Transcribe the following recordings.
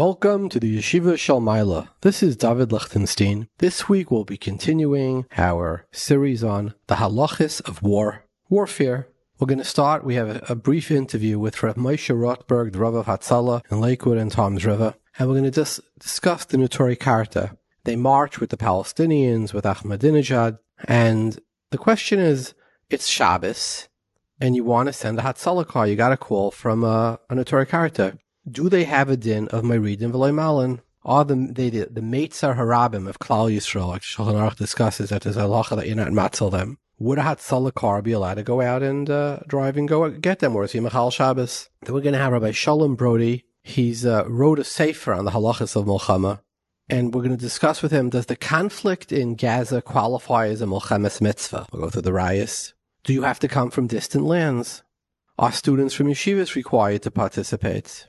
Welcome to the Yeshiva Shalmaila. This is David Lichtenstein. This week we'll be continuing our series on the halachis of war, warfare. We're going to start. We have a, brief interview with Rav Moshe Rotberg, the Rav of Hatzalah in Lakewood and Toms River, and we're going to just discuss the Neturei Karta. They march with the Palestinians, with Ahmadinejad, and the question is, it's Shabbos, and you want to send a Hatzalah car. You got a call from a, a Neturei Karta do they have a din of Mayridin v'loy malin? Are the they the, the Meitzar Harabim of Klal Yisrael, like Shulchan Aruch discusses that there's a halacha that you're not matzel them. Would a Hatzalah car be allowed to go out and uh, drive and go get them, or is he Machal Shabbos? Then we're going to have Rabbi Shlomo Brody. He's uh, wrote a sefer on the halachas of Mulchama, and we're going to discuss with him: Does the conflict in Gaza qualify as a Mulchamas mitzvah? We'll go through the rayas. Do you have to come from distant lands? Are students from yeshivas required to participate?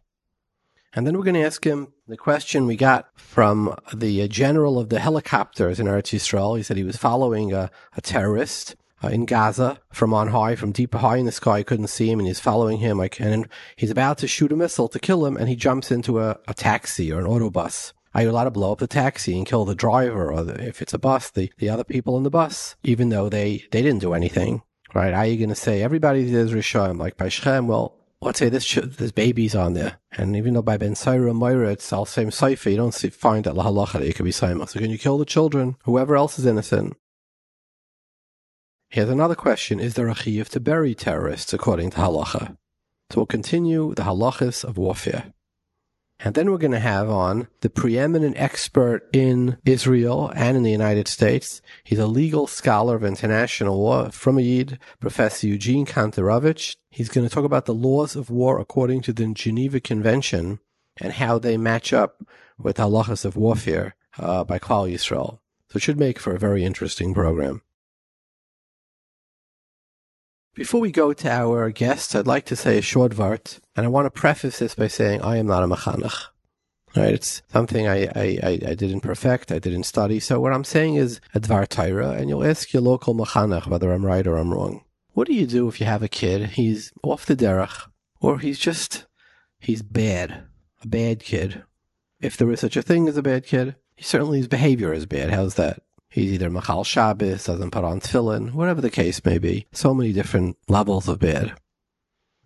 And then we're going to ask him the question we got from the general of the helicopters in Eretz Yisrael. He said he was following a, a terrorist uh, in Gaza from on high, from deep high in the sky. He couldn't see him, and he's following him. And he's about to shoot a missile to kill him, and he jumps into a, a taxi or an autobus. Are you allowed to blow up the taxi and kill the driver, or the, if it's a bus, the, the other people in the bus, even though they, they didn't do anything? Right? Are you going to say everybody does Rishon, like by Shechem? Well, let's say this there's babies on there, and even though by Ben Saira Moira it's all same cipher, you don't see, find that lahalacha that you could be saying. So can you kill the children? Whoever else is innocent. Here's another question: Is there a chiyuv to bury terrorists according to halacha? So we'll continue the halachas of warfare. And then we're going to have on the preeminent expert in Israel and in the United States. He's a legal scholar of international law from Yid, Professor Eugene Kontorovich. He's going to talk about the laws of war according to the Geneva Convention and how they match up with halachas of warfare uh, by Klal Yisrael. So it should make for a very interesting program. Before we go to our guests, I'd like to say a short vart, and I want to preface this by saying I am not a mechanech. Right, it's something I, I, I, didn't perfect, I didn't study. So what I'm saying is a dvar taira, and you'll ask your local mechanech whether I'm right or I'm wrong. What do you do if you have a kid, he's off the derech, or he's just, he's bad, a bad kid? If there is such a thing as a bad kid, certainly his behavior is bad. How's that? He's either Machal Shabbos, doesn't put on tefillin, whatever the case may be. So many different levels of bad.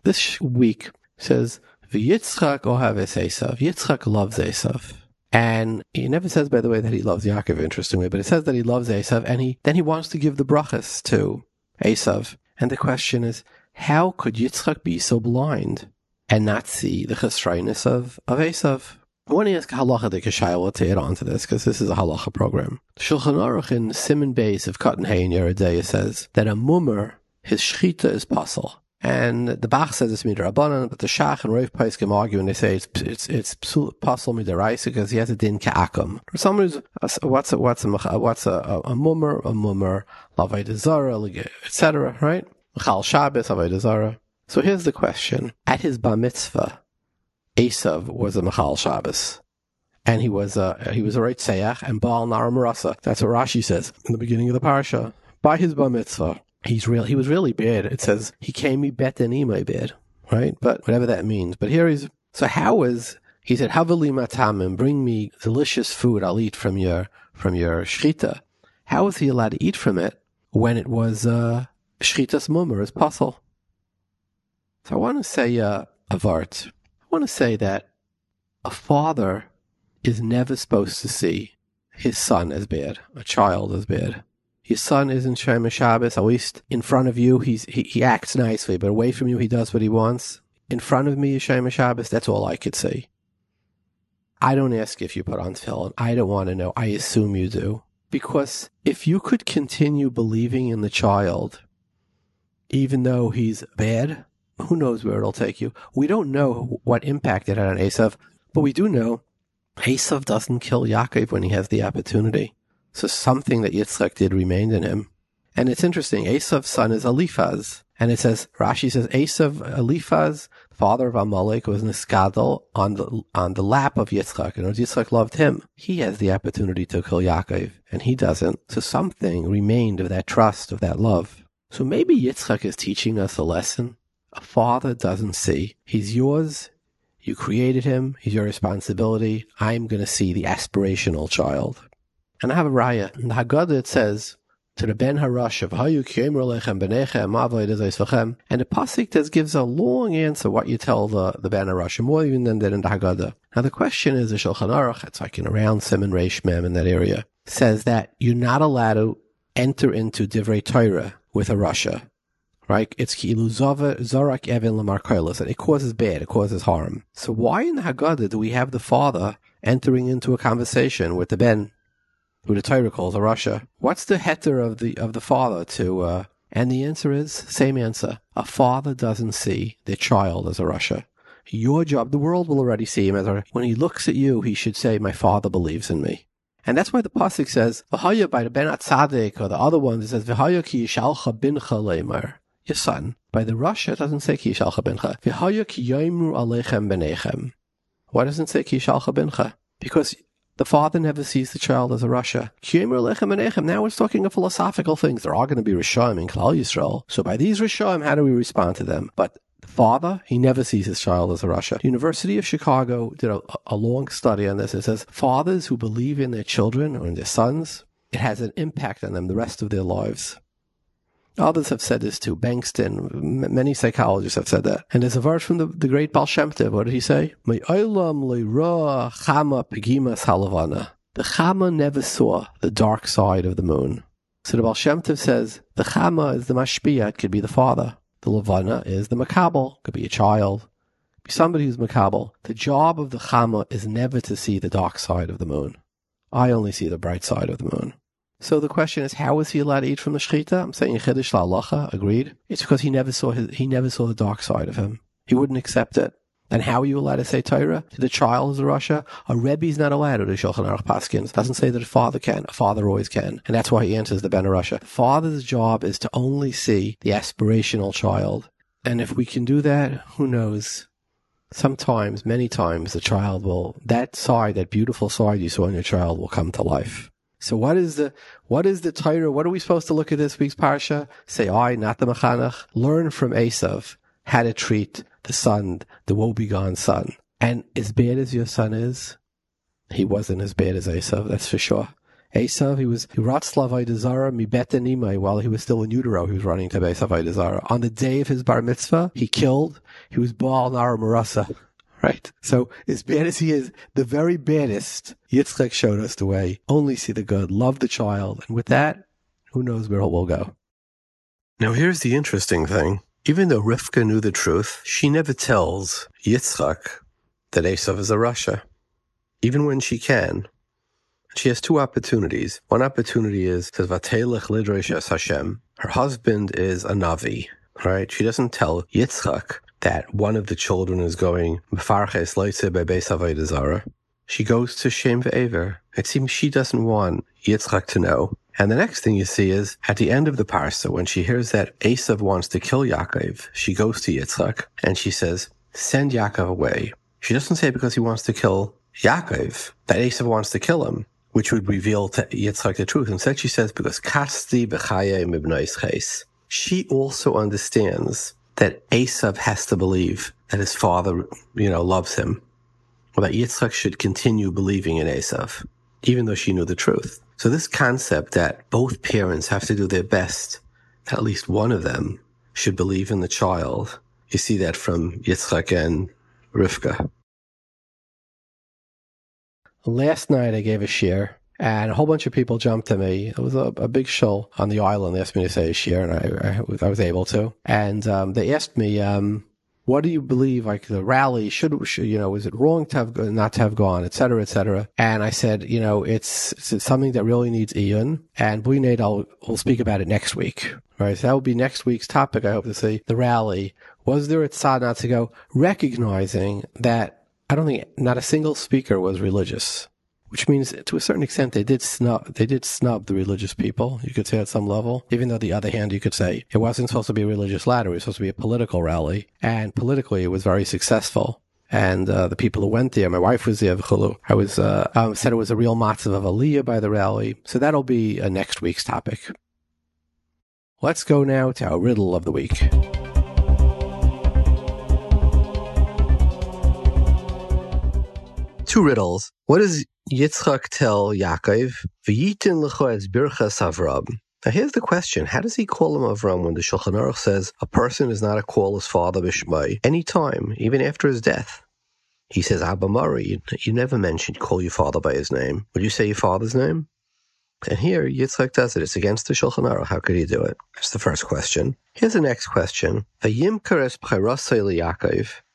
This week says, V'yitzchak ohaves Esav. Yitzchak loves Esav. And he never says, by the way, that he loves Yaakov, interestingly, but it says that he loves Esav, and he then he wants to give the brachas to Esav. And the question is, how could Yitzchak be so blind and not see the chesroinus of, of Esav? I want to ask halacha de kashayel to add on to this because this is a halacha program. Shulchan Aruch in Simon Beis of Cotton Hay in Yeridea says that a mummer, his shchita is puzzle. And the Bach says it's midrabanan, but the Shach and Rav Paiskim argue and they say it's it's it's puzzle midaraisa because he has a din ka'akum. For someone who's what's a what's a what's a a, a mummer a mummer lavay etc. Right? Chal Shabbos lavay So here's the question: At his bar mitzvah, Esav was a Machal Shabbos. And he was a, he was a right Seyach and Baal Naramarasa. That's what Rashi says in the beginning of the parsha. By his bar mitzvah, he's real, he was really bad. It says, he came me bet and my bed. Right? But whatever that means. But here he's, so how is, he said, Havali matamim, bring me delicious food I'll eat from your, from your shchita. How was he allowed to eat from it when it was, uh, shchitas mummer, as puzzle? So I want to say, uh, Avart want to say that a father is never supposed to see his son as bad, a child as bad. His son isn't Shema Shabbos, at least in front of you, he's, he, he acts nicely, but away from you, he does what he wants. In front of me is Shema Shabbos, that's all I could see. I don't ask if you put on tefillin. I don't want to know. I assume you do. Because if you could continue believing in the child, even though he's bad, who knows where it'll take you? We don't know what impact it had on Esav, but we do know Esav doesn't kill Yaakov when he has the opportunity. So something that Yitzchak did remained in him. And it's interesting, Esav's son is Eliphaz. And it says, Rashi says, Esav, Eliphaz, father of Amalek, was Niskadol on the, on the lap of Yitzchak. And Yitzchak loved him. He has the opportunity to kill Yaakov, and he doesn't. So something remained of that trust, of that love. So maybe Yitzchak is teaching us a lesson a father doesn't see. He's yours. You created him. He's your responsibility. I'm going to see the aspirational child. And I have a raya. In the Haggadah it says, to the Ben Harash of Hayu Lechem Benechem And the Pasik just gives a long answer what you tell the, the Ben Harash, more even than that in the Haggadah. Now the question is, the Shulchan Aruch, it's like in around Simon Reish Mem in that area, says that you're not allowed to enter into Divrei Torah with a Russia. Right? It's ki'ilu zorak evin lamarkoilis, and it causes bad, it causes harm. So why in the Haggadah do we have the father entering into a conversation with the Ben who the Torah calls a Russia. What's the heter of the of the father to? Uh, and the answer is same answer. A father doesn't see their child as a Russia. Your job, the world will already see him as a. When he looks at you, he should say, "My father believes in me." And that's why the pasuk says, "V'haya" by the Ben Atzadik or the other ones, it says, "V'haya ki yishalcha bincha lemer." Your son. By the Russia, it doesn't say ki yishalcha. Why doesn't it say ki yishalcha? Because the father never sees the child as a Russia. Now it's talking of philosophical things. There are going to be Rishonim in Klal Yisrael. So by these Rishonim, how do we respond to them? But the father, he never sees his child as a Russia. University of Chicago did a, a long study on this. It says fathers who believe in their children or in their sons, it has an impact on them the rest of their lives. Others have said this too. Bengtson, many psychologists have said that. And there's a verse from the, the great Baal Shem Tov. What did he say? The Chama never saw the dark side of the moon. So the Baal Shem Tov says the Chama is the Mashpia. It could be the father. The Levana is the Makabal. Could be a child. Be somebody who's Makabal. The job of the Chama is never to see the dark side of the moon. I only see the bright side of the moon. So the question is, how was he allowed to eat from the shechita? I'm saying Chiddush La'alacha, agreed. It's because he never saw his, he never saw the dark side of him. He wouldn't accept it. Then how are you allowed to say Torah to the child of the Russia? A Rebbe is not allowed to do Shulchan Aruch Paskins. Doesn't say that a father can. A father always can. And that's why he enters the Ben Russia. The father's job is to only see the aspirational child. And if we can do that, who knows? Sometimes, many times, the child will, that side, that beautiful side you saw in your child will come to life. So what is the what is the Torah? What are we supposed to look at this week's parsha? Say I, not the Mechanach. Learn from Esav how to treat the son, the woebegone son. And as bad as your son is, he wasn't as bad as Esav, that's for sure. Esav, he was Ratzlav Aydazara mi betanimai while he was still in utero. He was running to Esav Aydazara. On the day of his bar mitzvah, he killed. He was Baal Nara Marasa right? So as bad as he is, the very baddest, Yitzchak showed us the way. Only see the good, love the child, and with that, who knows where it will go. Now here's the interesting thing. Even though Rivka knew the truth, she never tells Yitzchak that Esav is a Russia, even when she can. She has two opportunities. One opportunity is says Vatelech Lidrosh Hashem. Her husband is a Navi, right? She doesn't tell Yitzchak that one of the children is going. She goes to Shem Ve'ever. It seems she doesn't want Yitzchak to know. And the next thing you see is at the end of the parsa, when she hears that Esav wants to kill Yaakov, she goes to Yitzchak and she says, send Yaakov away. She doesn't say because he wants to kill Yaakov, that Esav wants to kill him, which would reveal to Yitzchak the truth. Instead, she says, because She also understands that Esav has to believe that his father, you know, loves him, or that Yitzchak should continue believing in Esav, even though she knew the truth. So this concept that both parents have to do their best, at least one of them should believe in the child, you see that from Yitzchak and Rivka. Last night I gave a share and a whole bunch of people jumped to me. It was a, a big show on the island. They asked me to say a and I, I, I was able to. And um, they asked me, um, "What do you believe? Like the rally should, should, you know, is it wrong to have not to have gone, et cetera, et cetera?" And I said, "You know, it's, it's something that really needs Ian and Blinade. I'll will speak about it next week, right? So that will be next week's topic. I hope to see the rally. Was there a tzad not to go, recognizing that." I don't think not a single speaker was religious which means to a certain extent they did snub they did snub the religious people you could say at some level even though the other hand you could say it wasn't supposed to be a religious ladder it was supposed to be a political rally and politically it was very successful and uh, the people who went there, my wife was there. I was uh, um, said it was a real matzav of aliyah by the rally. So that'll be a next week's topic. Let's go now to our riddle of the week. two riddles. What does Yitzchak tell Yaakov? V'yitin l'choetz birchas Avram. Now here's the question. How does he call him Avram when the Shulchan Aruch says a person is not to call his father Bishmai any time, even after his death? He says, Abba Murray, you, never mentioned call your father by his name. Would you say your father's name? And here, Yitzchak does it. It's against the Shulchan Aruch. How could he do it? That's the first question. Here's the next question. Yaakov.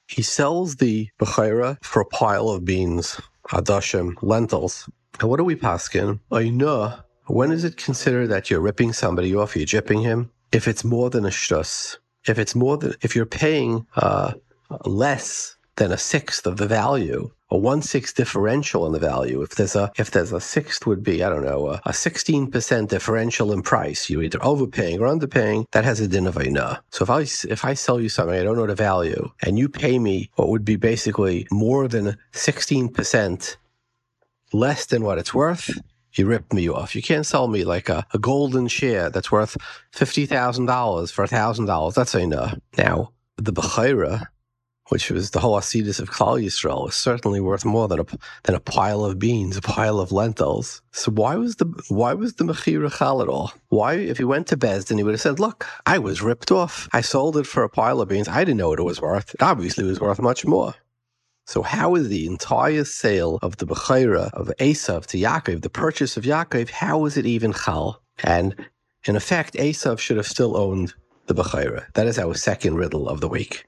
He sells the Bechaira for a pile of beans, adashim, lentils. And what are we paskin? I know when is it considered that you're ripping somebody off? You're jipping him? If it's more than a shtus, if it's more than, if you're paying uh, less than a sixth of the value, a one sixth differential in the value. If there's a if there's a sixth would be I don't know a sixteen percent differential in price. You're either overpaying or underpaying. That has a din of aina. So if I if I sell you something I don't know the value and you pay me what would be basically more than sixteen percent less than what it's worth, you ripped me off. You can't sell me like a, a golden share that's worth $50,000 for $1,000. That's a no. Now, the Bechaira, which was the whole Asidus of Klal Yisrael, is certainly worth more than a, than a pile of beans, a pile of lentils. So why was the why was the Mechira Chal at all? Why, if he went to Bezdin, he would have said, look, I was ripped off. I sold it for a pile of beans. I didn't know what it was worth. It obviously was worth much more. So how is the entire sale of the Bechaira of Esav to Yaakov, the purchase of Yaakov, how is it even Chal? And in effect, Esav should have still owned the Bechaira. That is our second riddle of the week.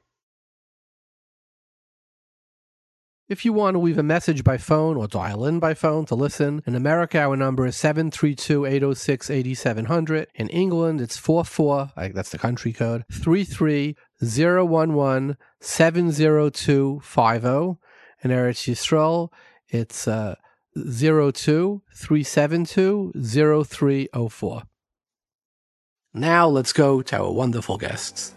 If you want to leave a message by phone or dial in by phone to listen, in America our number is 732-806-8700. In England it's 44, that's the country code, 33011 70250. In Eretz Yisrael it's uh, 02-372-0304. Now let's go to our wonderful guests.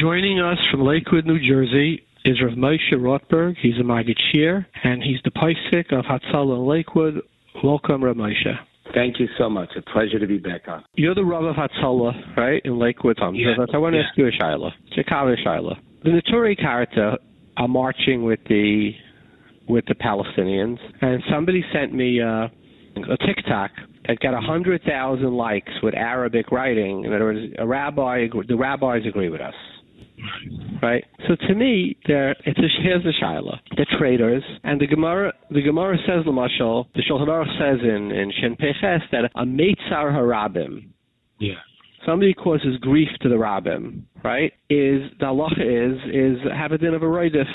Joining us from Lakewood, New Jersey is Rav Moshe Rotberg. He's a Magachir, and he's the Paisik of Hatzalah in Lakewood. Welcome, Rav Moshe. Thank you so much. A pleasure to be back on. You're the Rav of Hatzalah, right, in Lakewood, Tom. Yeah. I want to yeah. ask you a Shiloh. Chikava Shiloh. The Neturei Karta are marching with the with the Palestinians, and somebody sent me uh, a TikTok that got a hundred thousand likes with Arabic writing. In other words, a rabbi, the rabbis agree with us. Right. So to me, there it's a, here's the shaila. The traders and the Gemara. The Gemara says Lamashal. The Shulchan Aruch says in in Shin Peches that a meitzar harabim. Yeah. Somebody causes grief to the rabbim. Right. Is the halacha is is have a din of a roidif.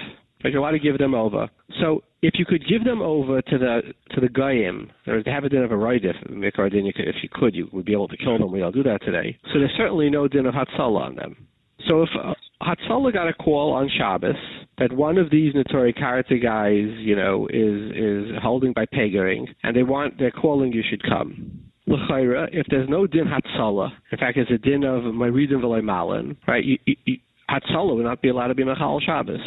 Like you're allowed to give them over. So if you could give them over to the to the goyim, or to have a din of a roidif, if you could, you would be able to kill them. We don't do that today. So there's certainly no din of hatzalah on them. So if Hatzalah got a call on Shabbos that one of these Neturei Karta guys, you know, is is holding by pegering, and they want they're calling you should come. L'chayra, if there's no din Hatzalah, in fact, it's a din of Maridin v'lay Malin, right? You, you, you, Hatzalah would not be allowed to be Mechal Shabbos.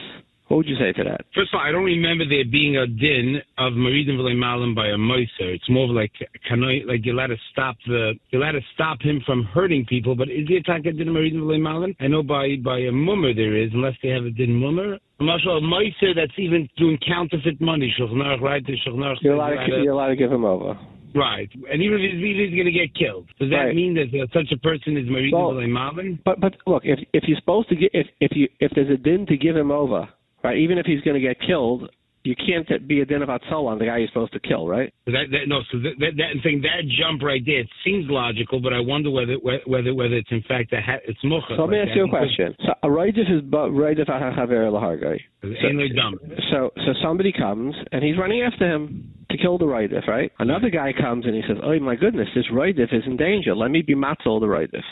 What would you say to that? First of all, I don't remember there being a din of Maridim Malim by a Moiser. It's more of like kanoi, like you're allowed to stop the, you're allowed to stop him from hurting people. But is there a din of Maridim Malim? I know by by a mummer there is, unless they have a din mummer. Marshal, a Moiser that's even doing counterfeit money. Shulchan right? The Shulchan You're allowed, to, you're allowed to give him over. Right, and even if he's, going to get killed, does that Right. mean that uh, such a person is Maridim Well- Malim? But but look, if if you're supposed to get if if you if there's a din to give him over, right? Even if he's going to get killed, you can't be a din of Hatzalah on the guy you're supposed to kill, right? That, that no, so that, that, that thing that jump right there it seems logical, but I wonder whether whether whether it's in fact a ha- it's mucha. So let me ask you a question. So uh, a roidif is but roidif achachaver lahargai. Ain't no dumb. So so somebody comes and he's running after him to kill the roidif, right? Another guy comes and he says, "Oh my goodness, this roidif is in danger. Let me be matzol the roidif."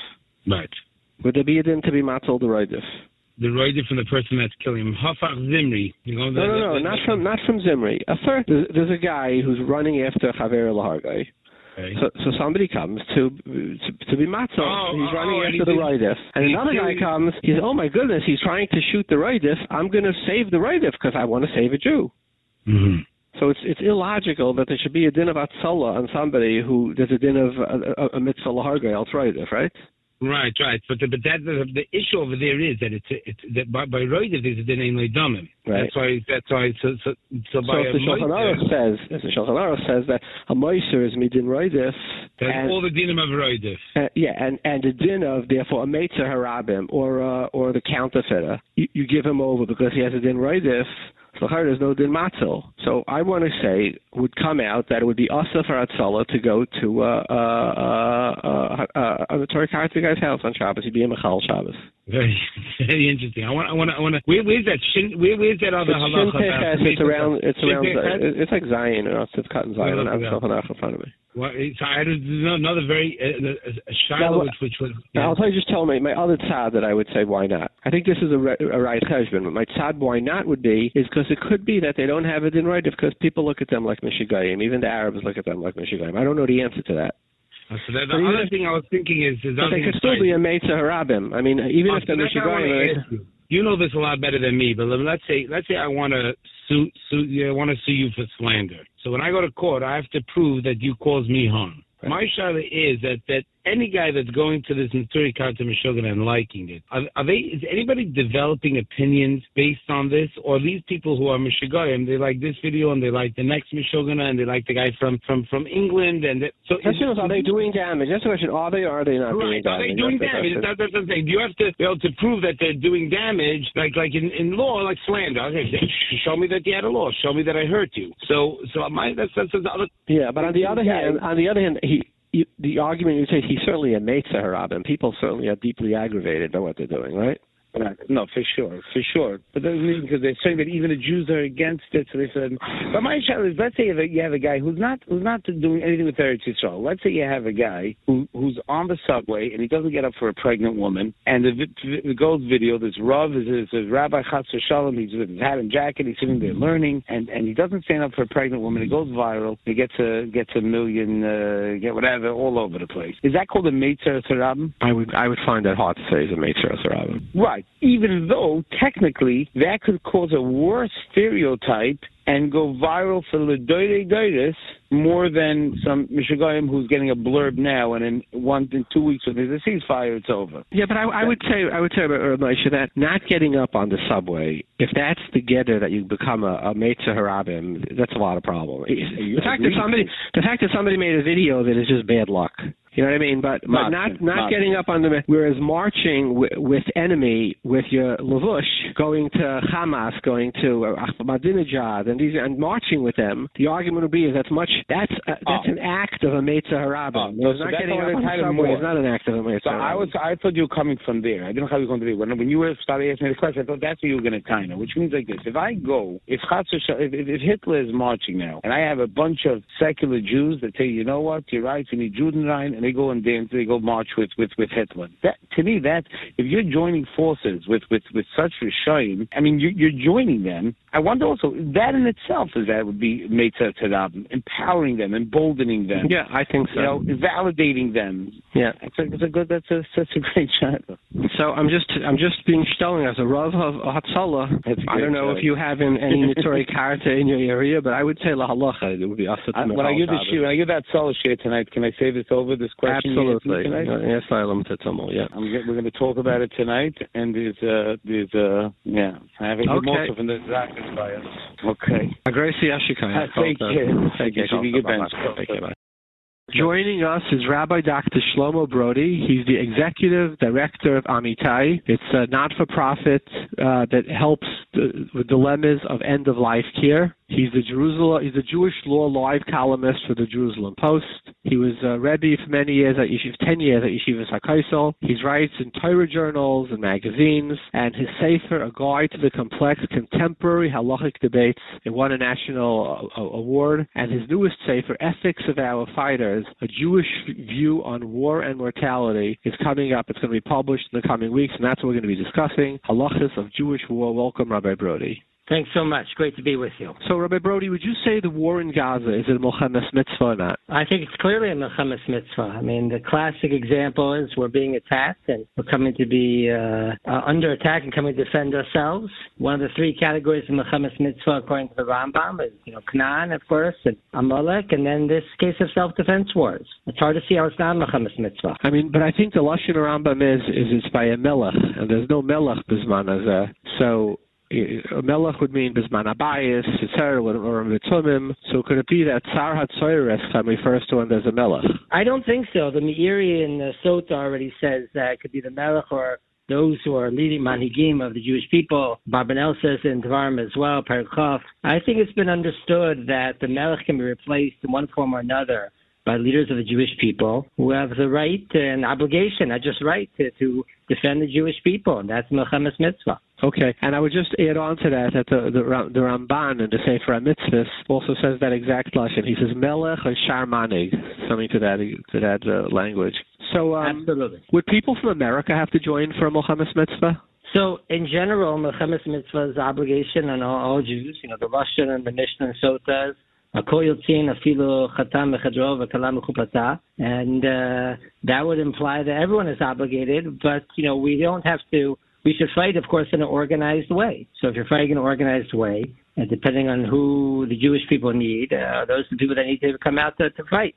Right. Would there be a din to be matzol the roidif? The rider from the person that's killing him. Hafach Zimri. You know, No, no, no, not from not from Zimri. A third, there's, there's a guy who's running after Chaver Lahargai, Okay. So, so somebody comes to to, to be matzah. Oh, he's oh, running oh, after the Raidif. And another guy comes, he's, oh my goodness, he's trying to shoot the Raidif. I'm going to save the Raidif because I want to save a Jew. Mm-hmm. So it's it's illogical that there should be a din of atzala on somebody who there's a din of a, a, a mitzvah laharga? Right. Right, right. But the, but that the, the issue over there is that it's it's that by, by Roidev there's a din ain't dumim. Right. That's why that's why so so so, by so if the Shulchan Aruch says if the Shulchan Aruch says that a moiser is midin Roidev. That's and, all the dinim of Roidev. Uh, yeah, and and the din of therefore a Meitzer Harabim or uh, or the counterfeiter, you, you give him over because he has a din L'char there's no din matzil. So I want to say would come out that it would be asa for Atzala to go to uh, uh, uh, uh, uh, the Torah guy's house on Shabbos. He'd be a Michal Shabbos. Very, very interesting. I want, I want, I want to. Where, where's that? Shin, where, where's that other halacha? It's around. It's around. It's like Zion, or it's cut in Zion. I don't have in front of me. Well, so I had another very uh, a Shiloh, which, which was. Yeah. I'll tell you, just tell me my other tzad that I would say why not. I think this is a, a right cheshbon, but my tzad why not would be is because it could be that they don't have it in right because people look at them like Michigayim. Even the Arabs look at them like Michigayim. I don't know the answer to that. Uh, so the, the other thing I was thinking is, is they could still be a Meitzah Harabim. I mean, even oh, if they're Michigayim. You know this a lot better than me, but let's say let's say I want to sue sue yeah, I want to sue you for slander. So when I go to court, I have to prove that you caused me harm. Right. My shot is that that any guy that's going to this Neturei Karta Meshuggah and liking it, are, are, they? Is anybody developing opinions based on this, or these people who are Meshuggahim, they like this video and they like the next Meshuggah and they like the guy from from from England and that, so. That's is, are they doing damage? That's the question. Are they or are they not right, doing are damage? Are they doing damage? That's, that's the thing. You have to be able to prove that they're doing damage, like like in, in law, like slander? Okay, show me that you had a law. Show me that I hurt you. So so my that's that's the other. Yeah, but on the other hand, on the other hand, he the argument you say he's certainly a Meitzah Harabim. People certainly are deeply aggravated by what they're doing, right? Right. No, for sure, for sure. But that doesn't mean because they're saying that even the Jews are against it. So they said, but my challenge is, let's say that you have a guy who's not who's not doing anything with Eretz Yisrael. Let's say you have a guy who who's on the subway and he doesn't get up for a pregnant woman. And the, the gold video, this Rav is, is, is Rabbi Chatzar Shalom. He's with his hat and jacket. He's sitting there learning, and and he doesn't stand up for a pregnant woman. It goes viral. He gets a gets a million, uh, get whatever, all over the place. Is that called a Meitzer Sarabim? I would I would find that hard to say is a Meitzer Sarabim. Right. Even though though technically that could cause a worse stereotype and go viral for Ledoides more than some Michigan who's getting a blurb now, and in one in two weeks when there's a ceasefire, it's over. Yeah, but I, I would say I would say about Elisha that not getting up on the subway, if that's the getter that you become a, a Meitza Harabim, that's a lot of problem. The fact that somebody the fact that somebody made a video that is just bad luck. You know what I mean? But but not not, getting up on the whereas marching with, with enemy with your lavush, going to Hamas, going to Ahmadinejad, and these and marching with them, the argument would be that's much that's uh, that's oh. an act of a Meitza Harabim. Oh, no, so not getting up on the subway is not an act of a Meitza so I was I thought you were coming from there. I didn't know how you were going to be. When when you were starting asking me the question, I thought that's what you were going to kind of, which means like this: if I go, if if, if Hitler is marching now, and I have a bunch of secular Jews that say, you know what, you're right, you need Judenrein, and they go and dance, they go march with with with Hitler. That to me, that if you're joining forces with with with such Rishayim, I mean, you, you're joining them. I wonder also that in itself is that would be Meitza Tadab, empowering them, emboldening them. Yeah, I think so. You know, validating them. Yeah, it's a, it's a good. That's a that's a great shot. So I'm just I'm just being stelling as a Rav of Hatzalah. I don't know if you have in, any Neturei Karta in your area, but I would say La Halacha. It would be Asat When I give the shir, when I give that Salah shir tonight, can I say this over this question? Absolutely. Yes, Yeah. I'm, we're going to talk about it tonight, and there's uh there's uh yeah. I have a okay. also from the Zakis bias. Okay. Agresi Ashikai. Thank you. Thank you. Thank you. Joining us is Rabbi Dr. Shlomo Brody. He's the executive director of Ematai. It's a not-for-profit uh, that helps the, with dilemmas of end-of-life care. He's the Jerusalem. He's a Jewish law live columnist for the Jerusalem Post. He was a Rebbe for many years at Yeshiva, ten years at Yeshiva HaKosel. He writes in Torah journals and magazines, and his Sefer, A Guide to the Complex Contemporary Halachic Debates, it won a national uh, award. And his newest Sefer, Ethics of Our Fighters, A Jewish View on War and Morality, is coming up. It's going to be published in the coming weeks, and that's what we're going to be discussing. Halachas of Jewish War. Welcome, Rabbi Brody. Thanks so much. Great to be with you. So, Rabbi Brody, would you say the war in Gaza is a Milchemes Mitzvah or not? I think it's clearly a Milchemes Mitzvah. I mean, the classic example is we're being attacked and we're coming to be uh, uh, under attack and coming to defend ourselves. One of the three categories of Milchemes Mitzvah, according to the Rambam, is you know Canaan, of course, and Amalek, and then this case of self-defense wars. It's hard to see how it's not Milchemes Mitzvah. I mean, but I think the lashon Rambam is is it's by a melech, and there's no melech bisman as so Melech would mean Bisman Abayis, Sitzer, or Mitzumim. So could it be that Tsar HaTzoyres refers to when there's a Melech? I don't think so. The Meiri in the Sota already says that it could be the Melech or those who are leading manhigim of the Jewish people. Barbanel says in Dvarim as well, Perikov. I think it's been understood that the Melech can be replaced in one form or another by leaders of the Jewish people who have the right and obligation, not just right, to, to defend the Jewish people. And that's Milchemes Mitzvah. Okay, and I would just add on to that that the the, the Ramban in the Sefer Mitzvahs also says that exact lashon. He says Melech and Sharmanig, something to that to that uh, language. So, um, absolutely, would people from America have to join for a Milchemes Mitzvah? So, in general, Milchemes Mitzvah is obligation on all, all Jews. You know, the Lashon and the Mishnah and Sotas a koyotin, a filo khatam, lechadrov, a kalam khupatha and uh, that would imply that everyone is obligated, but you know we don't have to. We should fight, of course, in an organized way. So if you're fighting in an organized way, and depending on who the Jewish people need, uh, those are the people that need to come out to, to fight.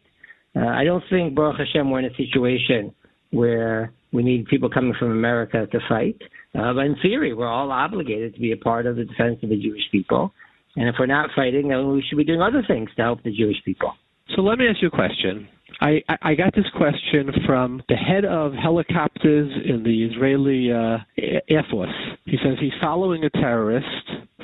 Uh, I don't think Baruch Hashem we're in a situation where we need people coming from America to fight. Uh, but in theory, we're all obligated to be a part of the defense of the Jewish people. And if we're not fighting, then we should be doing other things to help the Jewish people. So let me ask you a question. I, I got this question from the head of helicopters in the Israeli uh, Air Force. He says he's following a terrorist.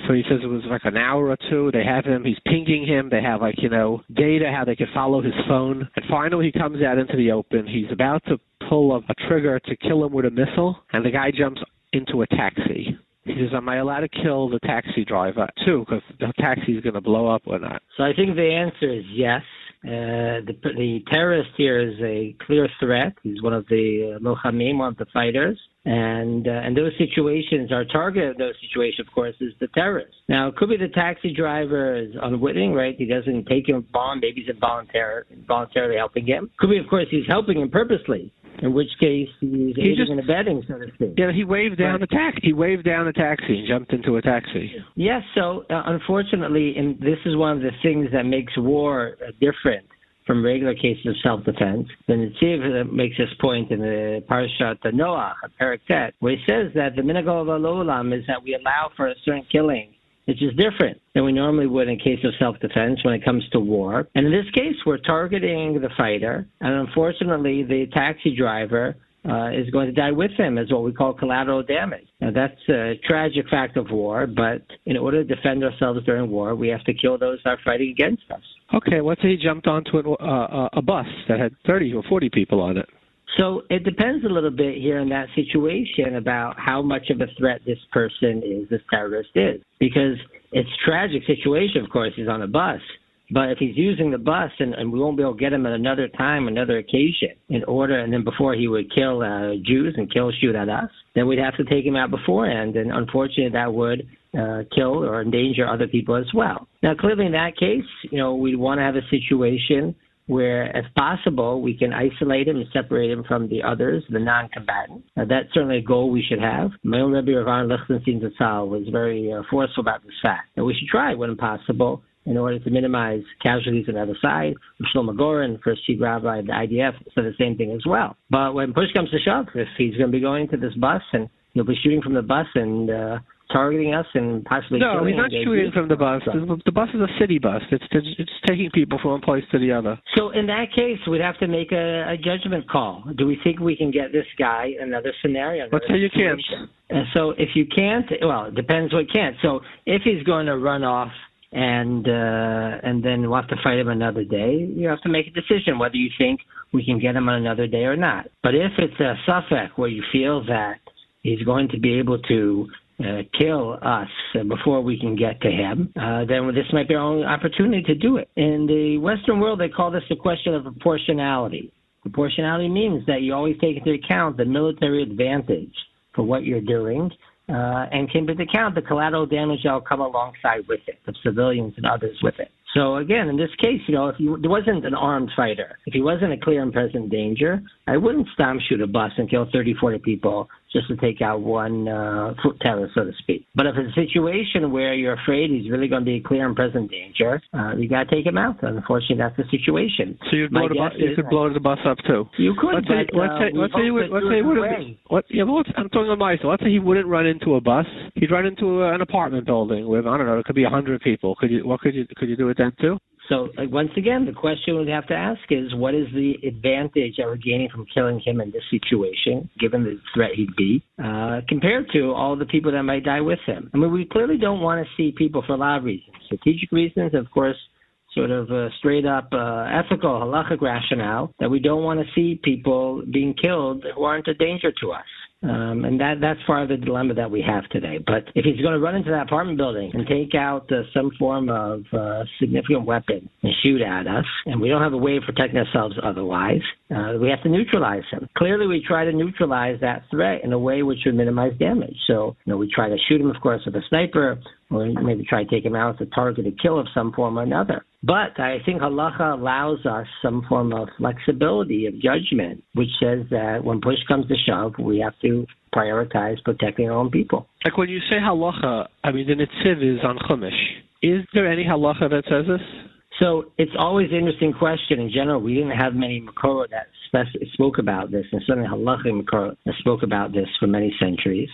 So he says it was like an hour or two. They have him. He's pinging him. They have like you know data how they could follow his phone. And finally, he comes out into the open. He's about to pull a, a trigger to kill him with a missile, and the guy jumps into a taxi. He says, "Am I allowed to kill the taxi driver too? Because the taxi is going to blow up or not?" So I think the answer is yes. Uh, the, the terrorist here is a clear threat. He's one of the uh, lochamim, one of the fighters, and uh, and those situations, our target of those situations, of course, is the terrorist. Now, it could be the taxi driver is unwitting, right? He doesn't take him bomb. Maybe he's involuntarily, involuntarily helping him. Could be, of course, he's helping him purposely in which case he's he just, and abetting, so to speak. Yeah, he waved down the taxi. He waved down the taxi and jumped into a taxi. Yes, so uh, unfortunately, and this is one of the things that makes war uh, different from regular cases of self-defense. The Netziv makes this point in the Parashat the Noah, Paraktet, where he says that the minhag of Olam is that we allow for a certain killing which is different than we normally would in case of self-defense when it comes to war. And in this case, we're targeting the fighter, and unfortunately, the taxi driver uh, is going to die with him as what we call collateral damage. Now, that's a tragic fact of war, but in order to defend ourselves during war, we have to kill those that are fighting against us. Okay, let's say he jumped onto a, uh, a bus that had 30 or 40 people on it. So it depends a little bit here in that situation about how much of a threat this person is, this terrorist is. Because it's tragic situation, of course, he's on a bus. But if he's using the bus and, and we won't be able to get him at another time, another occasion, in order, and then before he would kill uh, Jews and kill, shoot at us, then we'd have to take him out beforehand. And unfortunately, that would uh, kill or endanger other people as well. Now, clearly, in that case, you know, we'd want to have a situation where, if possible, we can isolate him and separate him from the others, the non-combatants. Now, that's certainly a goal we should have. My own Rebbe Rav Lichtenstein Zatzal was very uh, forceful about this fact. And we should try, when possible, in order to minimize casualties on the other side. Shlomo Goren, first chief rabbi of the IDF, said the same thing as well. But when push comes to shove, if he's going to be going to this bus and he'll be shooting from the bus and uh, targeting us and possibly no, he's not shooting from the bus. The, the, bus is a city bus. It's, it's, it's taking people from one place to the other. So in that case, we'd have to make a, a judgment call. Do we think we can get this guy another scenario? Another Let's say you can't. And so if you can't, well, it depends what can't. So if he's going to run off and uh, and then we'll have to fight him another day. You have to make a decision whether you think we can get him on another day or not. But if it's a suffix where you feel that he's going to be able to uh, kill us before we can get to him, uh, then this might be our only opportunity to do it. In the Western world, they call this the question of proportionality. Proportionality means that you always take into account the military advantage for what you're doing. Uh, and came into account the collateral damage that will come alongside with it, of civilians and others with it. So again, in this case, you know, if there wasn't an armed fighter, if he wasn't a clear and present danger, I wouldn't stomp shoot a bus and kill 30, 40 people just to take out one uh, foot terrorist, so to speak. But if it's a situation where you're afraid he's really going to be a clear and present danger, uh, you got to take him out. Unfortunately, that's the situation. So you'd blow the bus, you could blow the bus up too. You could. Let's but, say, let's uh, say, we let's say, would, let's say, would what? Yeah, but let's, I'm talking on my side. Let's say he wouldn't run into a bus. He'd run into a, an apartment building with I don't know. It could be a hundred people. Could you? What could you? Could you do it then too? So like, once again, the question we have to ask is, what is the advantage that we're gaining from killing him in this situation, given the threat he'd be, uh, compared to all the people that might die with him? I mean, we clearly don't want to see people for a lot of reasons. Strategic reasons, of course, sort of uh, straight up uh, ethical, halachic rationale, that we don't want to see people being killed who aren't a danger to us. Um, and that that's part of the dilemma that we have today. But if he's going to run into that apartment building and take out uh, some form of uh, significant weapon and shoot at us, and we don't have a way of protecting ourselves otherwise, uh, we have to neutralize him. Clearly, we try to neutralize that threat in a way which would minimize damage. So, you know, we try to shoot him, of course, with a sniper, or maybe try to take him out as a targeted kill of some form or another. But I think halacha allows us some form of flexibility of judgment, which says that when push comes to shove, we have to prioritize protecting our own people. Like when you say halacha, I mean the Netziv is on chumash. Is there any halacha that says this? So it's always an interesting question. In general, we didn't have many Makoro that spec- spoke about this, and certainly halacha Makoro spoke about this for many centuries.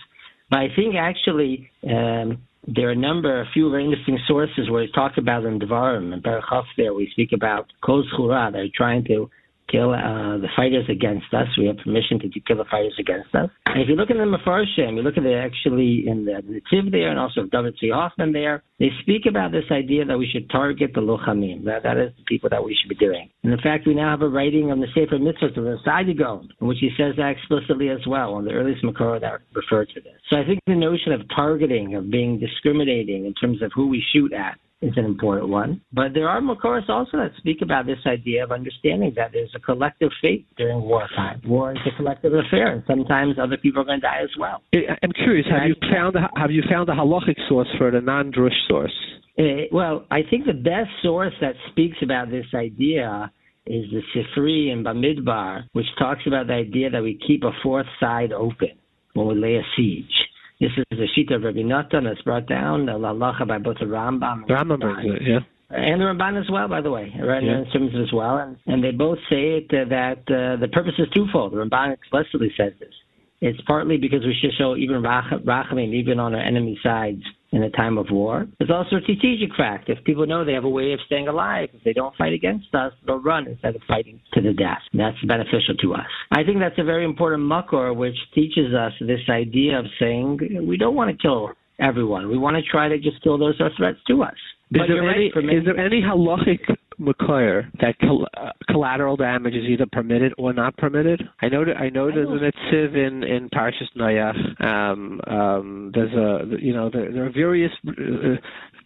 But I think actually um, there are a number, a few very interesting sources where it's talked about in Devarim and Baruch there. We speak about Kol. They're trying to kill uh, the fighters against us. We have permission to kill the fighters against us. And if you look at the Mefarshim, you look at it actually in the Nativ there and also David C. Hoffman there, they speak about this idea that we should target the Lochamim. That, that is the people that we should be doing. And in fact, we now have a writing on the Sefer Mitzvah of the Saadia Gaon, in which he says that explicitly as well, on the earliest Makor that refer to this. So I think the notion of targeting, of being discriminating in terms of who we shoot at, is an important one. But there are Makoros also that speak about this idea of understanding that there's a collective fate during wartime. War is a collective affair, and sometimes other people are going to die as well. I'm curious. Have you found a, have you found a halachic source for the non-drush source? Uh, well, I think the best source that speaks about this idea is the Sifri in Bamidbar, which talks about the idea that we keep a fourth side open when we lay a siege. This is the Shita of Rabbi Natan that's brought down, the Lalacha by both the Rambam and Rambam brings it, yeah. And the Ramban as well, by the way, right? Yeah. Terms as well, and, and they both say it uh, that uh, the purpose is twofold. The Ramban explicitly says this. It's partly because we should show even rachamim, even on our enemy sides in a time of war. It's also a strategic fact. If people know they have a way of staying alive, if they don't fight against us, they'll run instead of fighting to the death. That's beneficial to us. I think that's a very important makor, which teaches us this idea of saying we don't want to kill everyone. We want to try to just kill those who are threats to us. Is there any right, is there any halachic makar that uh, collateral damage is either permitted or not permitted? I know that I know there's an etziv in in Parshas Noach. Um, um, there's a you know there, there are various uh,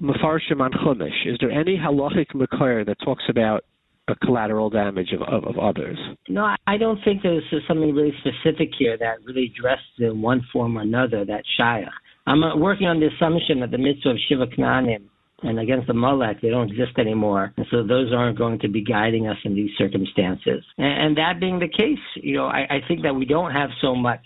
mafarshim on chumash. Is there any halachic makar that talks about a collateral damage of, of, of others? No, I- don't think there's something really specific here that really addresses in one form or another that shayach. I'm uh, working on the assumption that the mitzvah of Shiva Knanim and against the Molech, they don't exist anymore. And so those aren't going to be guiding us in these circumstances. And, and that being the case, you know, I, I think that we don't have so much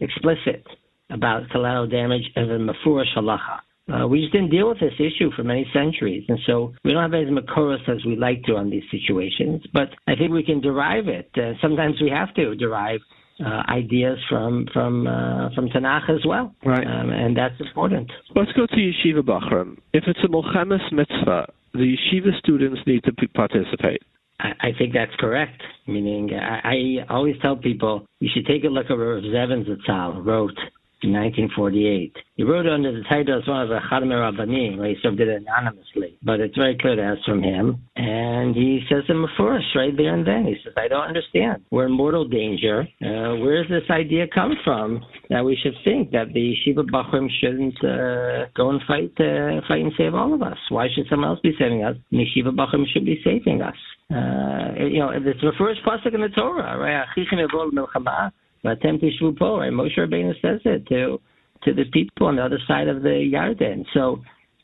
explicit about collateral damage as a mafurish halacha. Uh, we just didn't deal with this issue for many centuries, and so we don't have as makoros as we like to on these situations. But I think we can derive it. Uh, sometimes we have to derive uh, ideas from from uh, from Tanakh as well, Right. um, and that's important. Let's go to Yeshiva Bachram. If it's a Milchemes mitzvah, the Yeshiva students need to participate. I, I think that's correct. Meaning, I, I always tell people you should take a look at what Rav Zevin Zatzal wrote in 1948. He wrote under the title as one of the Chadam Rabbanim, where he served it anonymously. But it's very clear that's from him. And he says in Mefurish right there and then. He says, I don't understand. We're in mortal danger. Uh, where does this idea come from that we should think that the Yeshiva Bachrim shouldn't uh, go and fight, uh, fight and save all of us? Why should someone else be saving us? The Yeshiva Bachrim should be saving us. Uh, you know, it's the first pasuk in the Torah, right? Achichem yavol milchama, v'atem tishvu po, right? Moshe Rabbeinu says it to to the people on the other side of the Yarden. So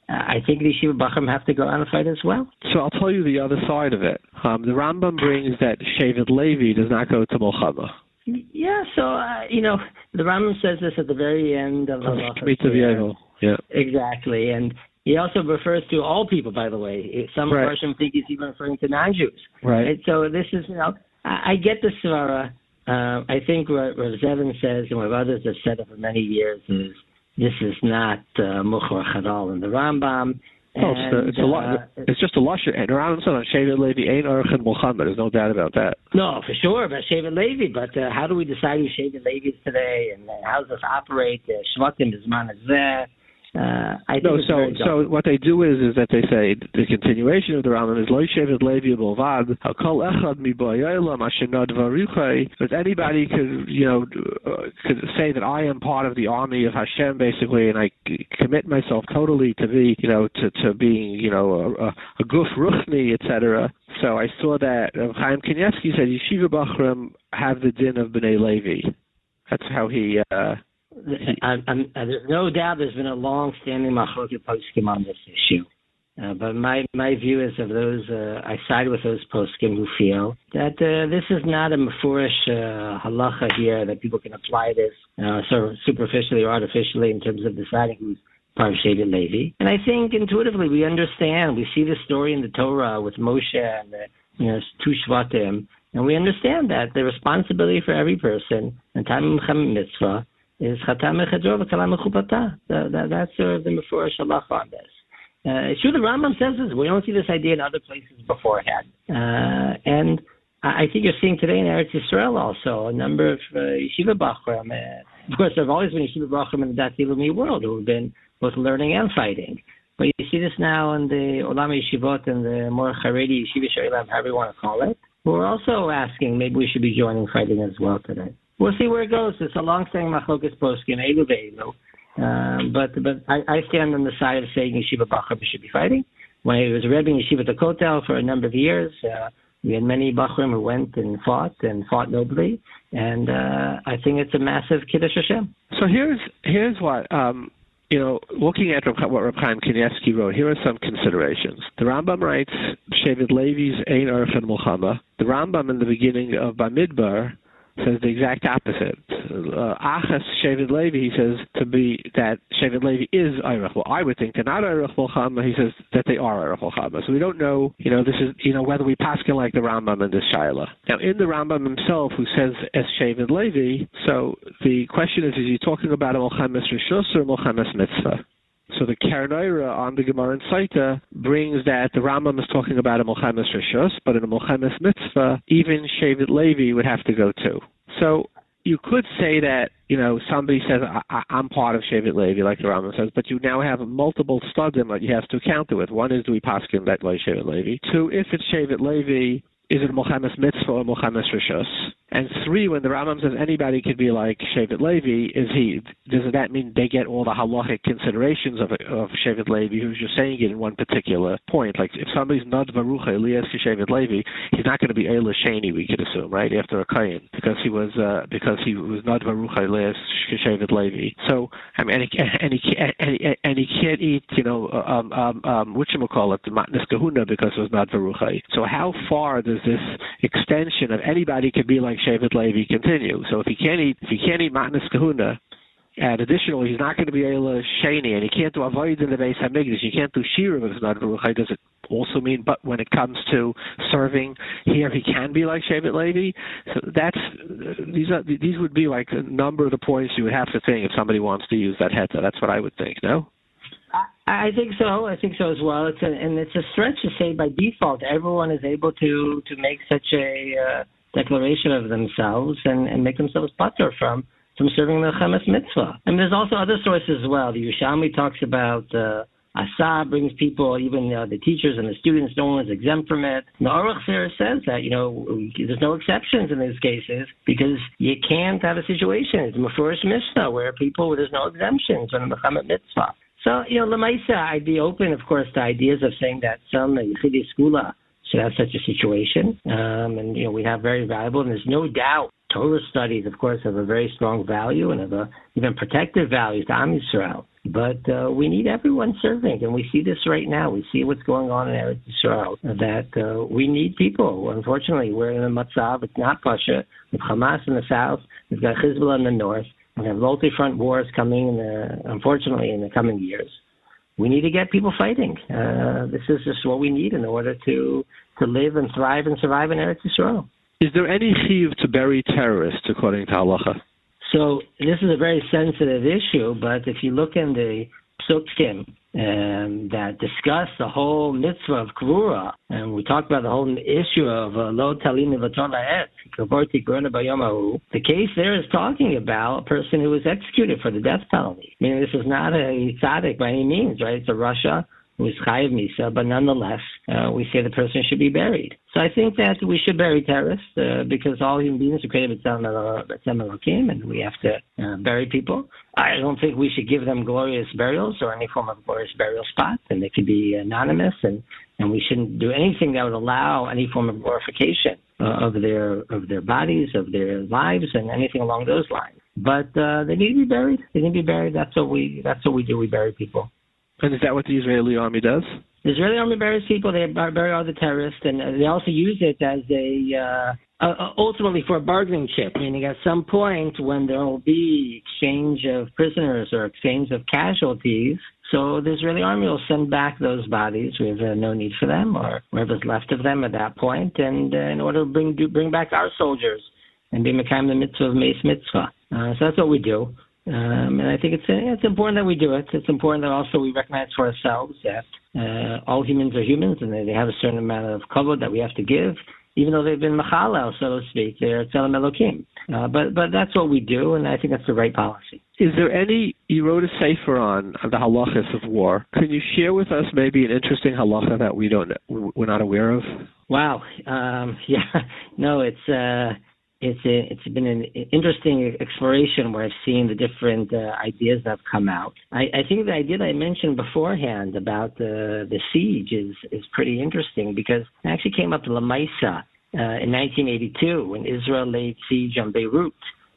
uh, I think the Yeshiva Bachram have to go out and fight as well. So I'll tell you the other side of it. Um, the Rambam brings that Shevet Levi does not go to Mulchama. Yeah, so uh, you know the Rambam says this at the very end of the Yeah, exactly, and he also refers to all people. By the way, some right. Russian think he's even referring to non-Jews. Right. And so this is you know I, I get the svara. Uh, I think what Rav Zevin says and what others have said for many years is this is not uh, Mukhar Chadal in the Rambam. Oh, it's, a, it's, a lot, uh, it's just a lush. And Rambam said on Shevet Levi ain't Archin Muhammad. There's no doubt about that. No, for sure, but Shevet Levi. But uh, how do we decide who Shevet Levi is today, and uh, how does this operate? Uh, Shvatim is man is there. Uh, I no, so so what they do is is that they say the continuation of the Rambam is Lo Shevet Levi Bolvad Hakol Echad Mi Boyalam Ashenad Varuchai. But anybody could you know uh, could say that I am part of the army of Hashem basically, and I commit myself totally to be you know to to being you know a, a guf ruchni etc. So I saw that uh, Chaim Kanievsky said Yeshiva Bachram have the din of Bnei Levi. That's how he. Uh, I'm, I'm, there's no doubt there's been a long-standing machloket poskim on this issue. Uh, but my my view is of those uh, I side with those poskim who feel that uh, this is not a mafurish uh, halacha here that people can apply this uh, sort of superficially or artificially in terms of deciding who's of Shevet Levi. And I think intuitively we understand. We see the story in the Torah with Moshe and the you know two Shvatim, and we understand that the responsibility for every person and time of mitzvah is Chatam Mechadro V'Kalam Mechupata. That's the Mefurish Halach on this. Uh, it's true the Rambam says this. We don't see this idea in other places beforehand. Uh, and I think you're seeing today in Eretz Yisrael also a number of uh, yeshiva bachram. Uh, of course, there have always been yeshiva bachram in the Dati Leumi world who have been both learning and fighting. But you see this now in the Olam Yeshivot and the more Haredi Yeshiva Sharilam, however you want to call it, who are also asking maybe we should be joining fighting as well today we'll see where it goes. It's a long-standing machlokas poskim elu ve'elu. Um, but but I, I stand on the side of saying yeshiva bachram should be fighting. When I was rebbing yeshiva the kotel for a number of years, uh, we had many bachram who went and fought and fought nobly, and uh, I think it's a massive kiddush Hashem. So here's here's what. Um, you know, looking at what Reb Chaim Kanievsky wrote, here are some considerations. The Rambam writes, Shevet Levi's Ein Archan Mulchama. The Rambam in the beginning of Bamidbar says the exact opposite. Uh, Achas Shevet Levi, he says to be that Shevet Levi is Eirach. Well, I would think they're not Chama. He says that they are Eirach Chama. So we don't know, you know, this is, you know, whether we paskin like the Rambam in this Shaila. Now, in the Rambam himself, who says as Shevet Levi, so the question is, is he talking about a Mochamis Rishus or Mochamis Mitzvah? So the Karnoira on the Gemara in Saita brings that the Rambam is talking about a Mochamis Rishus, but in a Mochamis Mitzvah, even Shevet Levi would have to go too. So you could say that you know somebody says I, am part of Shevet Levi, like the Rambam says, but you now have multiple studim that you have to counter with. One is do we paskin that way Shevet Levi? Two, if it's Shevet Levi, is it Mochamis Mitzvah or Mochamis Rishus? And three, when the Rambam says anybody could be like Shevet Levi, is he? Does that mean they get all the halachic considerations of of Shevet Levi, who's just saying it in one particular point? Like if somebody's not Barucha Elias Shevet Levi, he's not going to be Eila Shani, we could assume, right? After a Kayin, because he was uh, because he was not Barucha Elias Shevet Levi. So I mean, and he, and he, and he, and he can't eat, you know, um, um, um, you call it, the Matnas Kahuna, because it was not Barucha. So how far does this extension of anybody can be like Shevet Levi continue. So if he can't eat, if he can't eat matnas kahuna, and additionally, he's not going to be able to shani, and he can't do avoid in the base hamigdash. You can't do shira if not veruchai. Does it also mean, but when it comes to serving here, he can be like Shevet Levi? So that's these are these would be like a number of the points you would have to think if somebody wants to use that heta. That's what I would think. No. I think so. I think so as well. It's a, and it's a stretch to say by default everyone is able to to make such a uh, declaration of themselves and, and make themselves butter from from serving the Chamas mitzvah. And there's also other sources as well. The Yerushalmi talks about uh, Asa brings people, even uh, the teachers and the students, no one is exempt from it. The Aruch says that, you know, there's no exceptions in these cases because you can't have a situation. It's Mefurish Mishnah where people, there's no exemptions on the Muhammad mitzvah. So, you know, Lamaisa, I'd be open, of course, to ideas of saying that some Yechidi Skula should have such a situation. Um, and, you know, we have very valuable, and there's no doubt Torah studies, of course, have a very strong value and have a even protective value to Am Yisrael. But uh, we need everyone serving, and we see this right now. We see what's going on in Eretz Yisrael. That uh, we need people. Unfortunately, we're in a matzav. It's not Pasha. With Hamas in the south, we've got Hezbollah in the north. We have multi-front wars coming, in the, unfortunately, in the coming years. We need to get people fighting. Uh, this is just what we need in order to to live and thrive and survive in Eretz Yisrael. Is there any chiv to bury terrorists according to halacha? So this is a very sensitive issue, but if you look in the psukim um, that discuss the whole mitzvah of kvura, and we talked about the whole issue of uh, lo talini v'tolaet, the case there is talking about a person who was executed for the death penalty. I mean, this is not a tzaddik by any means, right? It's a Russia is chayiv misa, but nonetheless, uh, we say the person should be buried. So I think that we should bury terrorists uh, because all human beings are created with Elohim, and we have to uh, bury people. I don't think we should give them glorious burials or any form of glorious burial spot, and they could be anonymous, and, and we shouldn't do anything that would allow any form of glorification uh, of their of their bodies, of their lives, and anything along those lines. But uh, they need to be buried. They need to be buried. That's what we that's what we do. We bury people. And is that what the Israeli army does? The Israeli army buries people. They bury all the terrorists, and they also use it as a uh, uh, ultimately for a bargaining chip. Meaning, at some point when there will be exchange of prisoners or exchange of casualties, so the Israeli army will send back those bodies. We have uh, no need for them, or whatever's left of them at that point, and uh, in order to bring do, bring back our soldiers and be Mekayim the mitzvah of Mace Mitzvah. Uh, so that's what we do. Um, and I think it's it's important that we do it. It's important that also we recognize for ourselves that uh, all humans are humans and they, have a certain amount of kavod that we have to give, even though they've been machalel, so to speak. They're tzelem elokim. Uh, but but that's what we do, and I think that's the right policy. Is there any? You wrote a sefer on the halachas of war. Can you share with us maybe an interesting halacha that we don't we're not aware of? Wow. Um, yeah. No, it's. Uh, it's a, it's been an interesting exploration where I've seen the different uh, ideas that have come out. I, I think the idea that I mentioned beforehand about the the siege is is pretty interesting because it actually came up in Lamaisa uh, in 1982 when Israel laid siege on Beirut.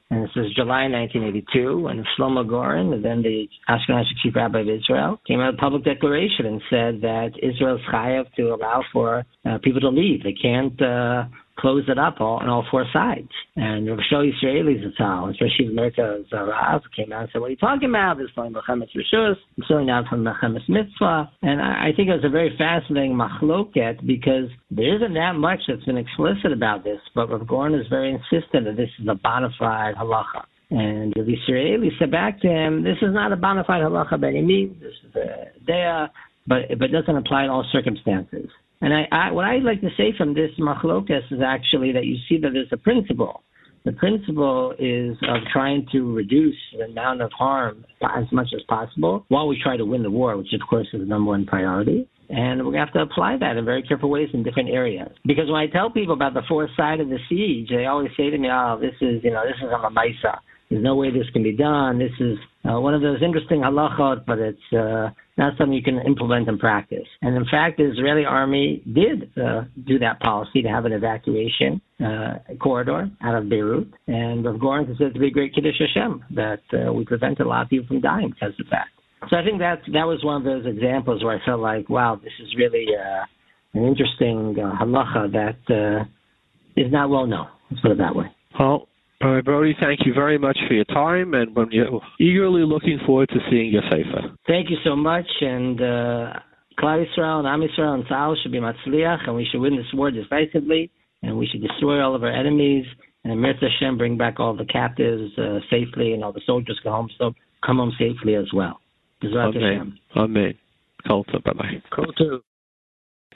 And this was July 1982 when Shlomo Goren, then the Ashkenazi chief rabbi of Israel, came out with a public declaration and said that Israel's chayav to allow for uh, people to leave. They can't uh, close it up all, on all four sides. And Rav Shaul Israelis Zatzal, especially America Zarav, came out and said, what are you talking about? This is from Mechemes Rishus, it's really not from Mechemes Mitzvah. And I, I think it was a very fascinating machloket because there isn't that much that's been explicit about this, but Rav Goren is very insistent that this is a bona fide halacha. And the Israeli said back to him, this is not a bona fide halacha by any means, this is a dea, but, but it doesn't apply in all circumstances. And I, I, what I'd like to say from this machlokas is actually that you see that there's a principle. The principle is of trying to reduce the amount of harm as much as possible while we try to win the war, which of course is the number one priority. And we have to apply that in very careful ways in different areas. Because when I tell people about the fourth side of the siege, they always say to me, "Oh, this is you know this is a maisa. There's no way this can be done. This is uh, one of those interesting halachot, but it's uh, not something you can implement in practice. And in fact, the Israeli army did uh, do that policy to have an evacuation uh, corridor out of Beirut. And Rav Goren considered to be a great Kiddush Hashem that uh, we prevented a lot of people from dying because of that. So I think that that was one of those examples where I felt like, wow, this is really uh, an interesting halacha that is not well known. Let's put it that way. Well, all right, Brody, thank you very much for your time, and we're eagerly looking forward to seeing your sefer. Thank you so much, and uh, Klal Yisrael and Am Yisrael and Tzahal should be matzliach, and we should win this war decisively, and we should destroy all of our enemies, and Mirz Hashem bring back all the captives uh, safely, and all the soldiers come home, so come home safely as well. Amen. Amen. Kulta. Bye-bye. Kulta.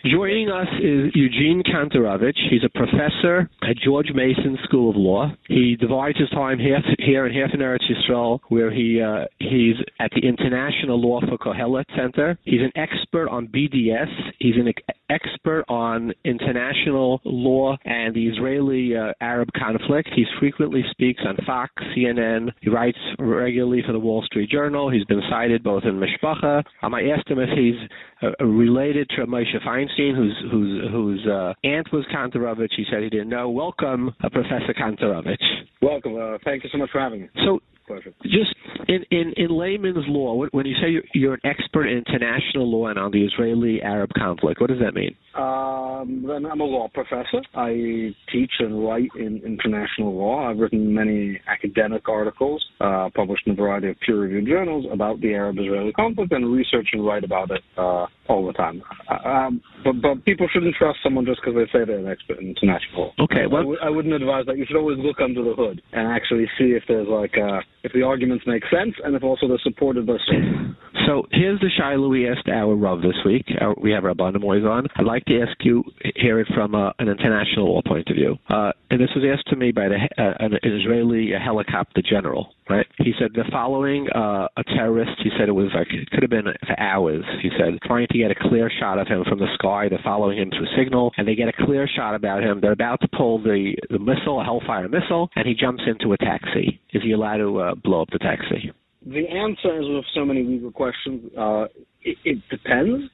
Joining us is Eugene Kontorovich. He's a professor at George Mason School of Law. He divides his time half here half in Eretz Yisrael, where he uh, He's at the International Law for Kohelet Center. He's an expert on BDS. He's an expert on international law and the Israeli uh, Arab conflict. He frequently speaks on Fox, CNN. He writes regularly for the Wall Street Journal. He's been cited both in Mishpacha. Um, I asked him if he's uh, related to Moshe Feinstein, whose whose whose uh, aunt was Kantorovich. He said he didn't know. Welcome, uh, Professor Kontorovich. Welcome. Uh, thank you so much for having me. So pleasure. Just in, in, in layman's law, when you say you're, you're, an expert in international law and on the Israeli-Arab conflict, what does that mean? Um, I'm a law professor. I teach and write in international law. I've written many academic articles, uh, published in a variety of peer-reviewed journals about the Arab-Israeli conflict, and research and write about it uh, all the time. Uh, um, but, but people shouldn't trust someone just because they say they're an expert in international law. Okay. Well, I w- I wouldn't advise that. You should always look under the hood and actually see if there's like a if the arguments make sense and if also they're supported by sources. So here's the Shiloh we asked our Rav this week. Our, we have Rabbi Moise on. I'd like to ask you, hear it from uh, an international law point of view. Uh, and this was asked to me by the, uh, an Israeli helicopter general, right? He said the following uh, a terrorist, he said it was like, it could have been for hours, he said, trying to get a clear shot of him from the sky. They're following him through signal, and they get a clear shot about him. They're about to pull the, the missile, a Hellfire missile, and he jumps into a taxi. Is he allowed to uh, blow up the taxi? The answer is with so many legal questions, uh, it, it, depends.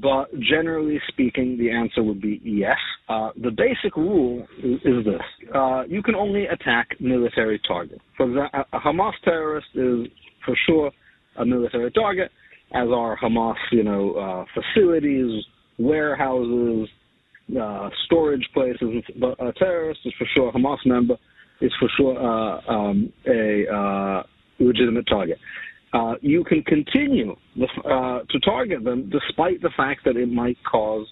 But generally speaking, the answer would be yes. Uh, the basic rule is, is this: uh, you can only attack military targets. For example, a Hamas terrorist is for sure a military target, as are Hamas, you know, uh, facilities, warehouses, uh, storage places. But a terrorist is for sure a Hamas member is for sure uh, um, a uh, legitimate target. Uh, you can continue the, uh, to target them despite the fact that it might cause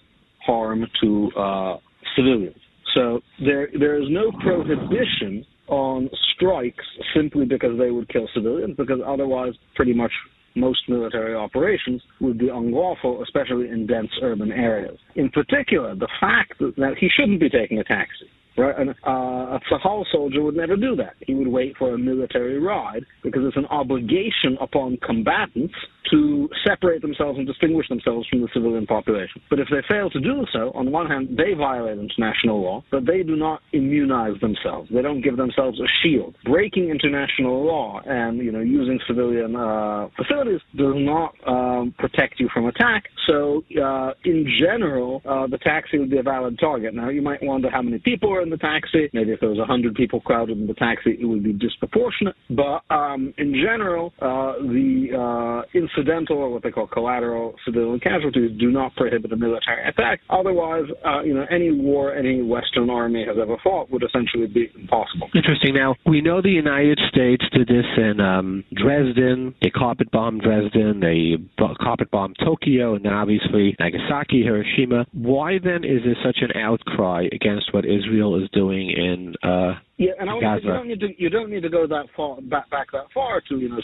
harm to uh, civilians. So there there is no prohibition on strikes simply because they would kill civilians, because otherwise, pretty much most military operations would be unlawful, especially in dense urban areas. In particular, the fact that he shouldn't be taking a taxi Right? And, uh, a Tzahal soldier would never do that. He would wait for a military ride because it's an obligation upon combatants to separate themselves and distinguish themselves from the civilian population. But if they fail to do so, on one hand, they violate international law, but they do not immunize themselves. They don't give themselves a shield. Breaking international law and you know using civilian uh, facilities does not um, protect you from attack. So, uh, in general, uh, the taxi would be a valid target. Now, you might wonder how many people in the taxi. Maybe if there was 100 people crowded in the taxi, it would be disproportionate. But um, in general, uh, the uh, incidental or what they call collateral civilian casualties do not prohibit a military attack. Otherwise, uh, you know, any war any Western army has ever fought would essentially be impossible. Interesting. Now we know the United States did this in um, Dresden. They carpet bombed Dresden. They carpet bombed Tokyo, and then obviously Nagasaki, Hiroshima. Why then is there such an outcry against what Israel is doing in uh, yeah, and I would, you don't need to you don't need to go that far back back that far to you know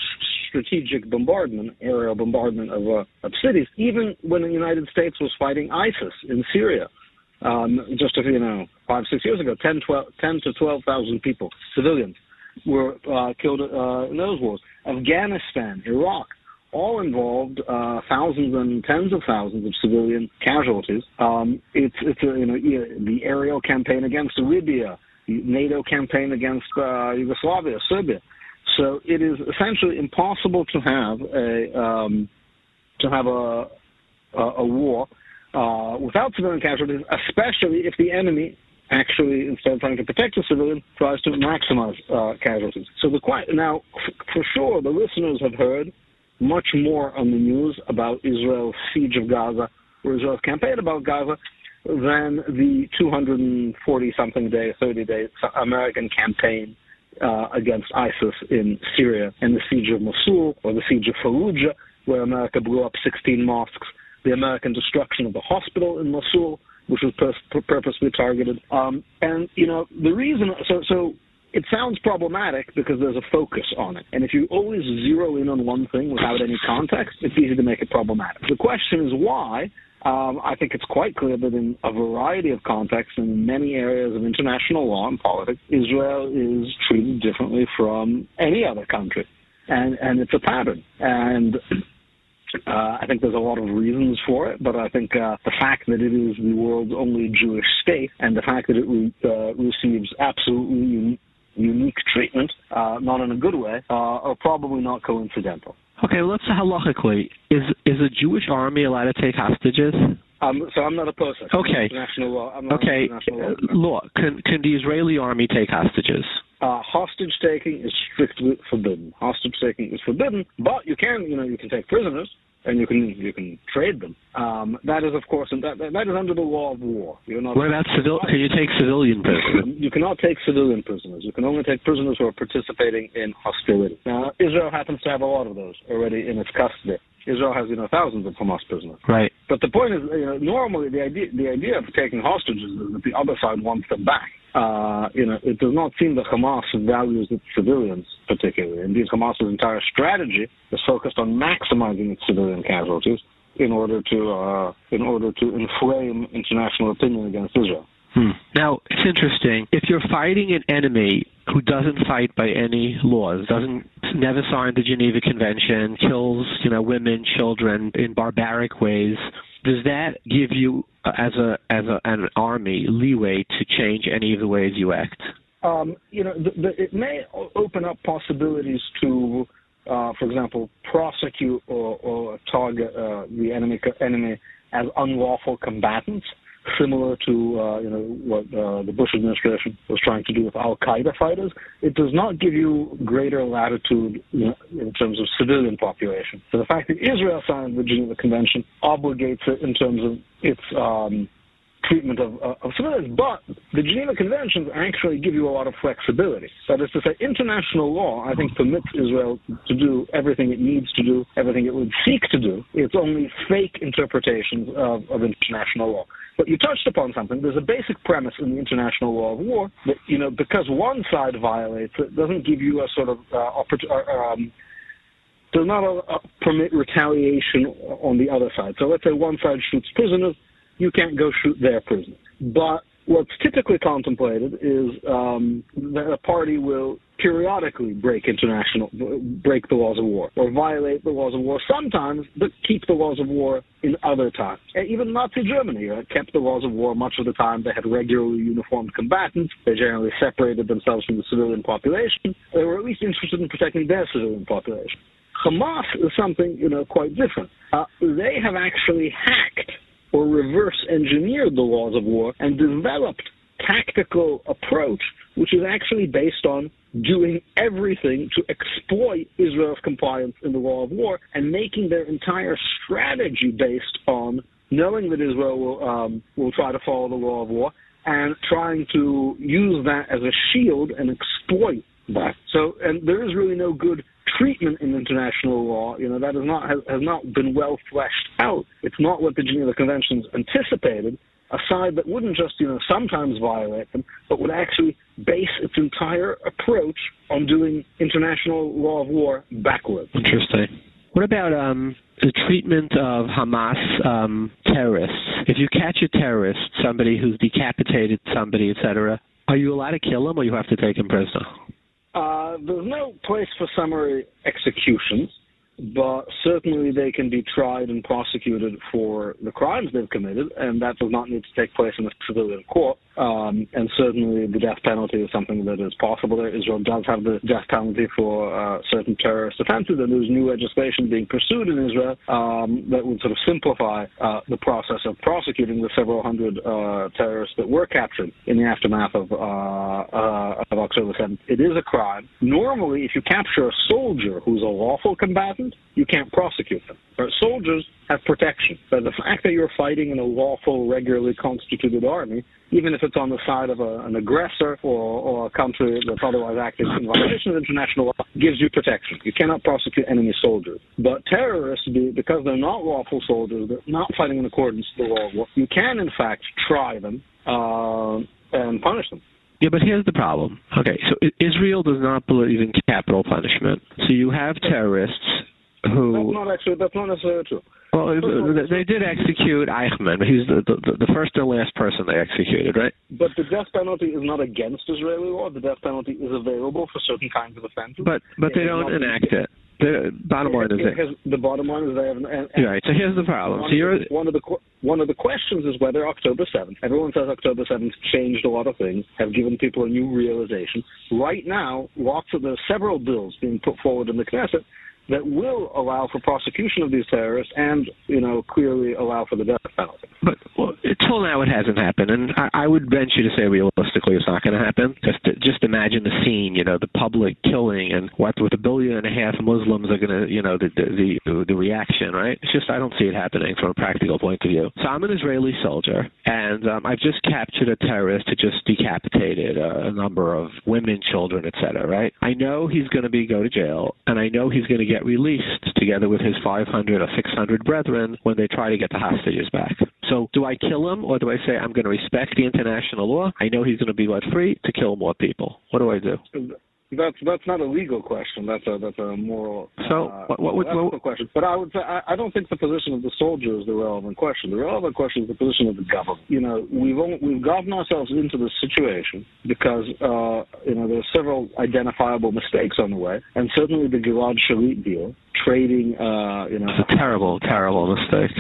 strategic bombardment, aerial bombardment of uh, of cities. Even when the United States was fighting ISIS in Syria, um, just a you know five six years ago, 10, 12, 10 to twelve thousand people, civilians, were uh, killed uh, in those wars. Afghanistan, Iraq, all involved uh, thousands and tens of thousands of civilian casualties. Um, it's it's a, you know the aerial campaign against Libya the NATO campaign against uh, Yugoslavia, Serbia. So it is essentially impossible to have a um, to have a a, a war uh, without civilian casualties, especially if the enemy actually, instead of trying to protect the civilian, tries to maximize uh, casualties. So the now, for sure, the listeners have heard much more on the news about Israel's siege of Gaza or Israel's campaign about Gaza than the 240 something day, 30 day American campaign uh, against ISIS in Syria and the siege of Mosul or the siege of Fallujah, where America blew up 16 mosques, the American destruction of the hospital in Mosul, which was pur- purposely targeted. Um, and, you know, the reason, so, so it sounds problematic because there's a focus on it. And if you always zero in on one thing without any context, it's easy to make it problematic. The question is why, um, I think it's quite clear that in a variety of contexts, in many areas of international law and politics, Israel is treated differently from any other country. and and it's a pattern. And uh, I think there's a lot of reasons for it, but I think uh, the fact that it is the world's only Jewish state and the fact that it re- uh, receives absolutely unique treatment, uh, not in a good way, uh, are probably not coincidental. Okay, let's say halachically, is is a Jewish army allowed to take hostages? Um, so I'm not a person. Okay. international law. I'm Okay, international law. uh, law. Can can the Israeli army take hostages? Uh, hostage taking is strictly forbidden. Hostage taking is forbidden, but you can, you know, you can take prisoners and you can you can trade them. Um, that is, of course, that, that that is under the law of war. You're not. What about civil? Can you take civilian prisoners? You cannot take civilian prisoners. You can only take prisoners who are participating in hostility. Now, Israel happens to have a lot of those already in its custody. Israel has, you know, thousands of Hamas prisoners. Right. But the point is, you know, normally the idea the idea of taking hostages is that the other side wants them back. Uh, you know, it does not seem that Hamas values its civilians particularly. Indeed, Hamas's entire strategy is focused on maximizing its civilian casualties in order to uh, in order to inflame international opinion against Israel. Hmm. Now it's interesting. If you're fighting an enemy who doesn't fight by any laws, doesn't never signed the Geneva Convention, kills you know women, children in barbaric ways, does that give you uh, as a as a, an army leeway to change any of the ways you act? Um, you know, the, the, it may open up possibilities to, uh, for example, prosecute or, or target uh, the enemy enemy as unlawful combatants, similar to uh, you know what uh, the Bush administration was trying to do with Al Qaeda fighters. It does not give you greater latitude you know, in terms of civilian population. So the fact that Israel signed the Geneva Convention obligates it in terms of its um, treatment of, uh, of civilians. But the Geneva Conventions actually give you a lot of flexibility. That is to say, international law, I think, permits Israel to do everything it needs to do, everything it would seek to do. It's only fake interpretations of, of international law. But you touched upon something. There's a basic premise in the international law of war that, you know, because one side violates it, doesn't give you a sort of uh, oppor- uh, um, does not uh, permit retaliation on the other side. So let's say one side shoots prisoners, you can't go shoot their prisoners. But what's typically contemplated is um, that a party will periodically break international, break the laws of war, or violate the laws of war sometimes, but keep the laws of war in other times. And even Nazi Germany kept the laws of war much of the time. They had regularly uniformed combatants. They generally separated themselves from the civilian population. They were at least interested in protecting their civilian population. Hamas is something, you know, quite different. Uh, they have actually hacked or reverse engineered the laws of war and developed tactical approach which is actually based on doing everything to exploit Israel's compliance in the law of war and making their entire strategy based on knowing that Israel will um, will try to follow the law of war and trying to use that as a shield and exploit So, and there is really no good treatment in international law. You know that has not has, has not been well fleshed out. It's not what the Geneva Conventions anticipated. A side that wouldn't just you know sometimes violate them, but would actually base its entire approach on doing international law of war backwards. Interesting. What about um, the treatment of Hamas um, terrorists? If you catch a terrorist, somebody who's decapitated somebody, etc., are you allowed to kill him, or you have to take him prisoner? Uh, there's no place for summary executions, but certainly they can be tried and prosecuted for the crimes they've committed, and that does not need to take place in a civilian court. Um, and certainly the death penalty is something that is possible. Israel does have the death penalty for uh, certain terrorist offenses, and there's new legislation being pursued in Israel um, that would sort of simplify uh, the process of prosecuting the several hundred uh, terrorists that were captured in the aftermath of, uh, uh, of October 7th. It is a crime. Normally, if you capture a soldier who's a lawful combatant, you can't prosecute them. But soldiers have protection. But the fact that you're fighting in a lawful, regularly constituted army, even if it's on the side of a, an aggressor or, or a country that's otherwise acting in violation of international law, gives you protection. You cannot prosecute enemy soldiers. But terrorists, because they're not lawful soldiers, they're not fighting in accordance with the law of war, you can in fact try them uh, and punish them. Yeah, but here's the problem. Okay, so Israel does not believe in capital punishment. So you have terrorists who. That's not actually, that's not necessarily true. Well, they- did execute Eichmann. He's the, the the first and last person they executed, right? But the death penalty is not against Israeli law. The death penalty is available for certain kinds of offenses. But but they It's don't enact it. the bottom line is that, the bottom line is they have. And right. So here's the problem. One so you're of the, one of the one of the questions is whether October 7th. Everyone says October 7th changed a lot of things, have given people a new realization. Right now, lots of there's several bills being put forward in the Knesset that will allow for prosecution of these terrorists and, you know, clearly allow for the death penalty. But well, until now, it hasn't happened, and I, I would venture to say realistically, it's not going to happen. Just just imagine the scene, you know, the public killing, and what with a billion and a half Muslims are going to, you know, the, the the the reaction, right? It's just I don't see it happening from a practical point of view. So I'm an Israeli soldier, and um, I've just captured a terrorist who just decapitated a, a number of women, children, etc. Right? I know he's going to be go to jail, and I know he's going to get get released together with his 500 or 600 brethren when they try to get the hostages back. So do I kill him or do I say I'm going to respect the international law? I know he's going to be let free to kill more people. What do I do? That's that's not a legal question. That's a that's a moral. So uh, what, what would what, question? But I would say I, I don't think the position of the soldier is the relevant question. The relevant question is the position of the government. You know, we've only, we've gotten ourselves into this situation because uh, you know there are several identifiable mistakes on the way, and certainly the Gilad Shalit deal trading, uh, you know, it's a terrible, terrible mistake.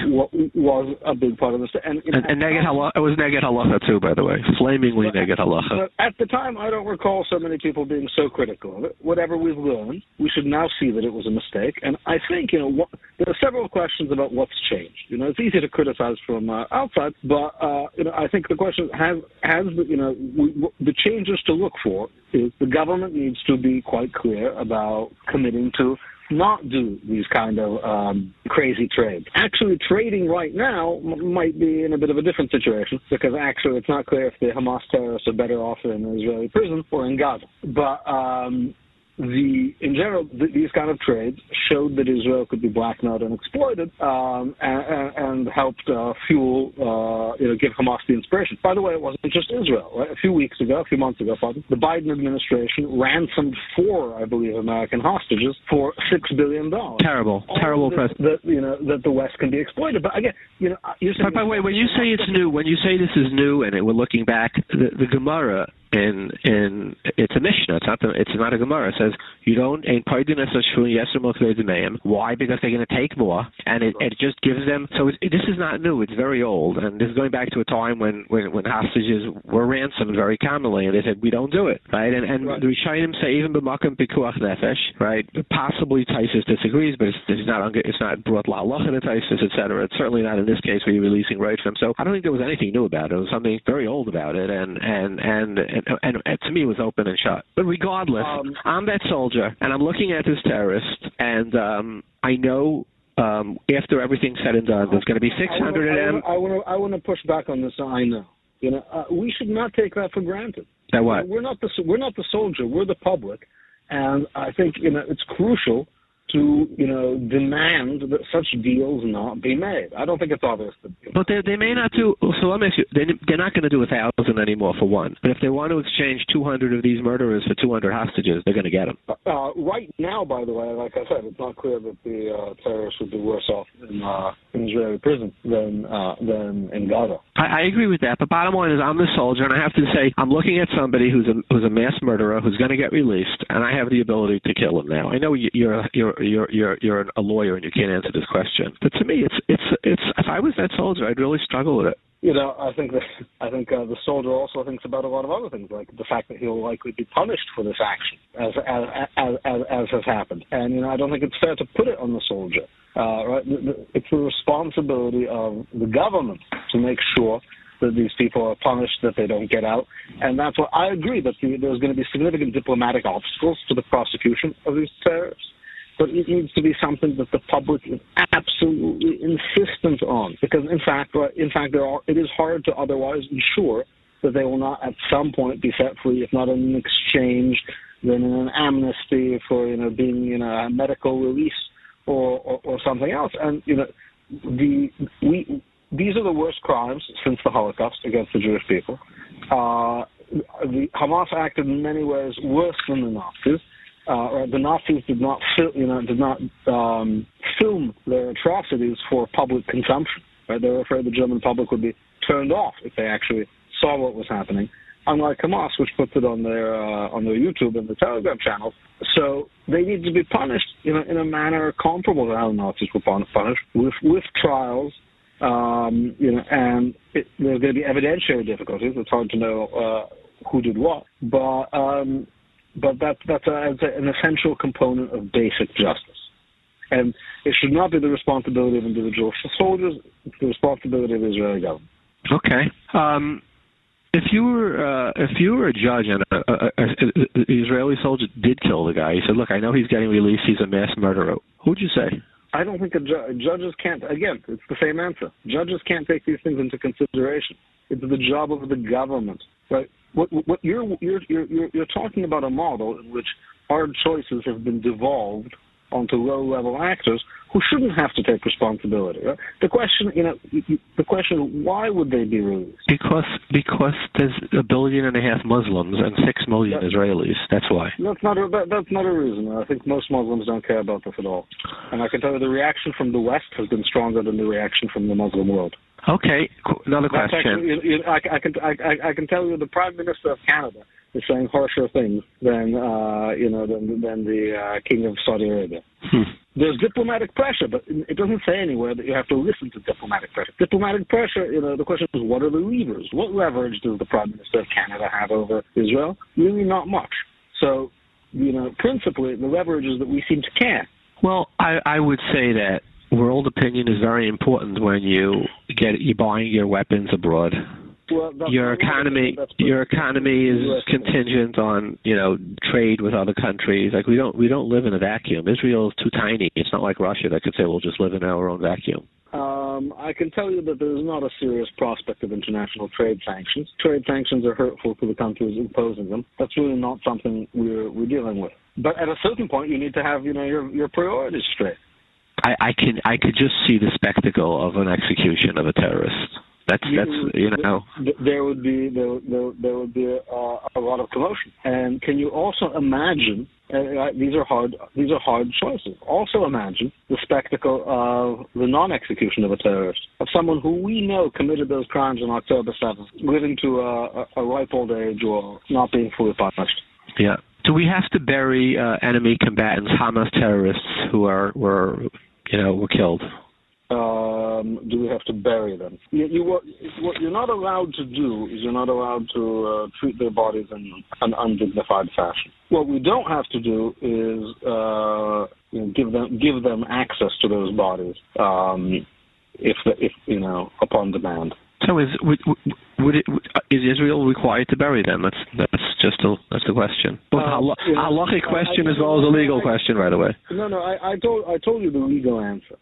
Was a big part of this, and and, and neged halacha. It was neged halacha too, by the way, flamingly neged halacha. At the time, I don't recall so many people being so critical of it. Whatever we've learned, we should now see that it was a mistake. And I think you know what, there are several questions about what's changed. You know, it's easy to criticize from uh, outside, but uh, you know, I think the question has has you know we, the changes to look for is the government needs to be quite clear about committing to not do these kind of um, crazy trades. Actually, trading right now m- might be in a bit of a different situation because actually it's not clear if the Hamas terrorists are better off in an Israeli prison or in Gaza. But um, the in general th- these kind of trades showed that Israel could be blackmailed and exploited, um, and, and, helped uh, fuel, uh, you know, give Hamas the inspiration. By the way, it wasn't just Israel. Right? A few weeks ago, a few months ago, pardon, the Biden administration ransomed four, I believe, American hostages for six billion dollars. Terrible, All terrible press. That you know that the West can be exploited. But again, you know, you're saying. By the way, when you say it's new, when you say this is new, and it, we're looking back, the, the Gemara in in it's a Mishnah. It's not the, it's not a Gemara. It says you don't ain't Why? Because they're going to take more, and it, it just gives them. So it, this is not new. It's very old, and this is going back to a time when when, when hostages were ransomed very commonly, and they said we don't do it, right? And and right. the Rishonim say even b'makom pikuach nefesh, right? Possibly Taisus disagrees, but it's, it's not it's not brought la in a Taisus, etc. It's certainly not in this case where you're releasing right from. So I don't think there was anything new about it. It was something very old about it, and and and and, and, and to me it was open and shut. But regardless, um, I'm that soldier, and I'm looking at this terrorist, and um, I know um, after everything's said and done, there's going to be 600 of them. I want to I want to push back on this. I know. You know, uh, we should not take that for granted. That what? We're not the we're not the soldier. We're the public, and I think you know it's crucial to you know demand that such deals not be made. I don't think it's obvious. To but they they may not do. So let me ask you. They they're not going to do a thousand anymore for one. But if they want to exchange two hundred of these murderers for two hundred hostages, they're going to get them. Uh, right now, by the way, like I said, it's not clear that the uh, terrorists would be worse off in, uh, in Israeli prison than uh, than in Gaza. I, I agree with that. But bottom line is, I'm the soldier, and I have to say, I'm looking at somebody who's a who's a mass murderer who's going to get released, and I have the ability to kill him now. I know you're you're you're you're you're a lawyer and you can't answer this question. But to me, it's it's it's if I was that soldier, I'd really struggle with it. You know, I think that I think uh, the soldier also thinks about a lot of other things, like the fact that he'll likely be punished for this action, as as as as, as has happened. And you know, I don't think it's fair to put it on the soldier. Uh, right? It's the responsibility of the government to make sure that these people are punished, that they don't get out. And that's what I agree that the, there's going to be significant diplomatic obstacles to the prosecution of these terrorists but it needs to be something that the public is absolutely insistent on. Because in fact, in fact, are, it is hard to otherwise ensure that they will not at some point be set free, if not in an exchange, then in an amnesty for you know being know a medical release or, or, or something else. And you know the we these are the worst crimes since the Holocaust against the Jewish people. Uh, the Hamas acted in many ways worse than the Nazis uh, the Nazis did not, fil- you know, did not um, film their atrocities for public consumption. Right? They were afraid the German public would be turned off if they actually saw what was happening. unlike Hamas, which puts it on their uh, on their YouTube and the Telegram channels. So they need to be punished in a, in a manner comparable to how the Nazis were punished, with with trials. Um, you know, and it, there's going to be evidentiary difficulties. It's hard to know uh, who did what, but um, but that, that's a, an essential component of basic justice. And it should not be the responsibility of individual soldiers, it's the responsibility of the Israeli government. Okay. Um, if you were uh, if you were a judge and an Israeli soldier did kill the guy, you said, "Look, I know he's getting released. He's a mass murderer." Who'd you say? I don't think ju- judges can't. Again, it's the same answer. Judges can't take these things into consideration. It's the job of the government, right? What, what you're, you're you're you're talking about a model in which hard choices have been devolved onto low-level actors who shouldn't have to take responsibility. Right? The question, you know, the question, why would they be released? Because because there's a billion and a half Muslims and six million that, Israelis. That's why. That's not a that, that's not a reason. I think most Muslims don't care about this at all. And I can tell you, the reaction from the West has been stronger than the reaction from the Muslim world. Okay, another question. Actually, you, I, I, can I, I can tell you the Prime Minister of Canada is saying harsher things than uh, you know than than the uh, King of Saudi Arabia. Hmm. There's diplomatic pressure, but it doesn't say anywhere that you have to listen to diplomatic pressure. Diplomatic pressure, you know, the question is what are the levers? What leverage does the Prime Minister of Canada have over Israel? Really, not much. So, you know, principally the leverage is that we seem to care. Well, I, I would say that world opinion is very important when you get you buying your weapons abroad. Well, your economy your economy is contingent on you know trade with other countries like we don't we don't live in a vacuum israel is too tiny it's not like russia that could say we'll just live in our own vacuum um, I can tell you that there is not a serious prospect of international trade sanctions. Trade sanctions are hurtful to the countries imposing them. That's really not something we're we're dealing with. But at a certain point, you need to have you know your your priorities straight. I, I can I could just see the spectacle of an execution of a terrorist. That's that's you know. There would be there there, there would be a, a lot of commotion, and can you also imagine? Uh, these are hard these are hard choices. Also imagine the spectacle of the non-execution of a terrorist, of someone who we know committed those crimes on October seventh, living to a, a ripe old age or not being fully punished. Yeah. Do we have to bury uh, enemy combatants, Hamas terrorists who are were you know, were killed? Um, do we have to bury them? You, you, what, what, you're not allowed to do is you're not allowed to uh, treat their bodies in an undignified fashion. What we don't have to do is uh, you know, give them give them access to those bodies um, if if you know upon demand. So is would, would it is Israel required to bury them? That's that's just a that's the question. Both um, a halachic question I, I, as well as a legal I, question right away. No, no, I, I told I told you the legal answer.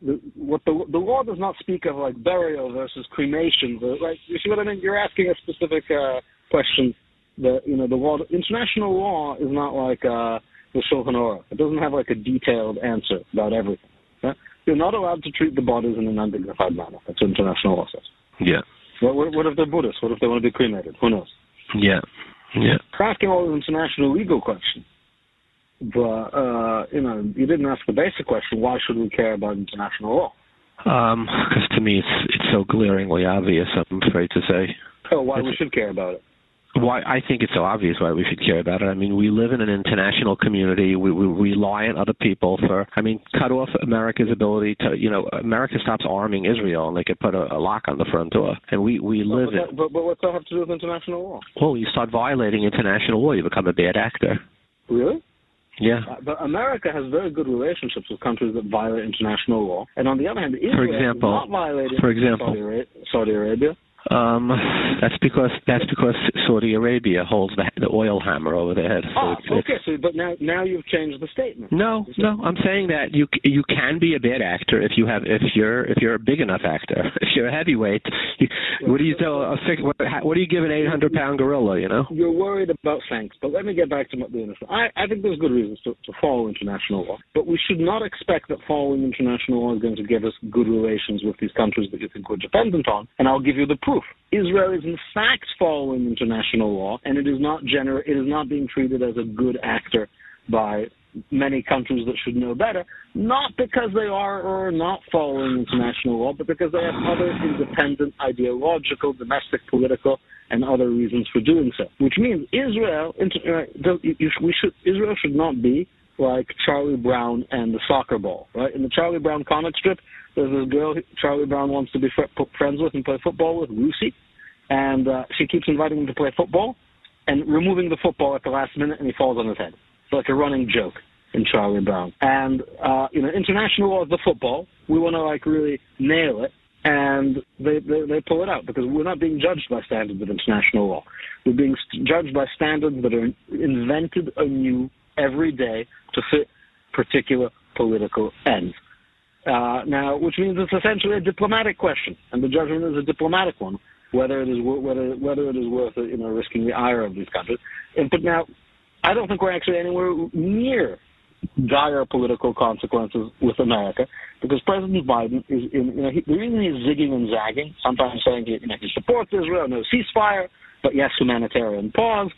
The, what the the law does not speak of like burial versus cremation. But, Right? You see what I mean? You're asking a specific uh, question. The you know the law, international law is not like uh, the Shulchan Aruch. It doesn't have like a detailed answer about everything. You're not allowed to treat the bodies in an undignified manner. That's what international law says. Yeah. What, what, what if they're Buddhists? What if they want to be cremated? Who knows? Yeah. Yeah. Asking all the international legal questions. But, uh, you know, you didn't ask the basic question, why should we care about international law? Um, because to me it's it's so glaringly obvious. I'm afraid to say. Oh, why it's, we should care about it? Why I think it's so obvious why we should care about it. I mean, we live in an international community. We, we rely on other people for. I mean, cut off America's ability to. You know, America stops arming Israel, and they could put a, a lock on the front door. And we we live but, in. But, but what's that have to do with international law? Well, you start violating international law, you become a bad actor. Really? Yeah. Uh, but America has very good relationships with countries that violate international law. And on the other hand, Israel for example, not violating for example, Saudi Arabia. Um, that's because that's because Saudi Arabia holds the, the oil hammer over their head. So oh, it's, okay. So, but now now you've changed the statement. No, no. I'm saying that you you can be a bad actor if you have if you're if you're a big enough actor. If you're a heavyweight, you, what do you tell a what, what do you give an 800 pound gorilla? You know. You're worried about thanks, but let me get back to the innocent. I I think there's good reasons to, to follow international law, but we should not expect that following international law is going to give us good relations with these countries that you think we're dependent on. And I'll give you the proof proof. Israel is in fact following international law, and it is not gener- it is not being treated as a good actor by many countries that should know better, not because they are or are not following international law, but because they have other independent ideological, domestic, political, and other reasons for doing so. Which means Israel, uh, we should, Israel should not be like Charlie Brown and the soccer ball, right? In the Charlie Brown comic strip, there's this girl Charlie Brown wants to be friends with and play football with, Lucy, and uh, she keeps inviting him to play football and removing the football at the last minute, and he falls on his head. It's like a running joke in Charlie Brown. And uh, you know, international law is the football. We want to like really nail it, and they, they they pull it out because we're not being judged by standards of international law. We're being judged by standards that are invented anew every day to fit particular political ends. Uh, now, which means it's essentially a diplomatic question, and the judgment is a diplomatic one, whether it is whether whether it is worth you know risking the ire of these countries. And, but now, I don't think we're actually anywhere near dire political consequences with America because President Biden is in you know he, the reason he's zigging and zagging, sometimes saying he, you know he supports Israel, no ceasefire, but yes humanitarian pause.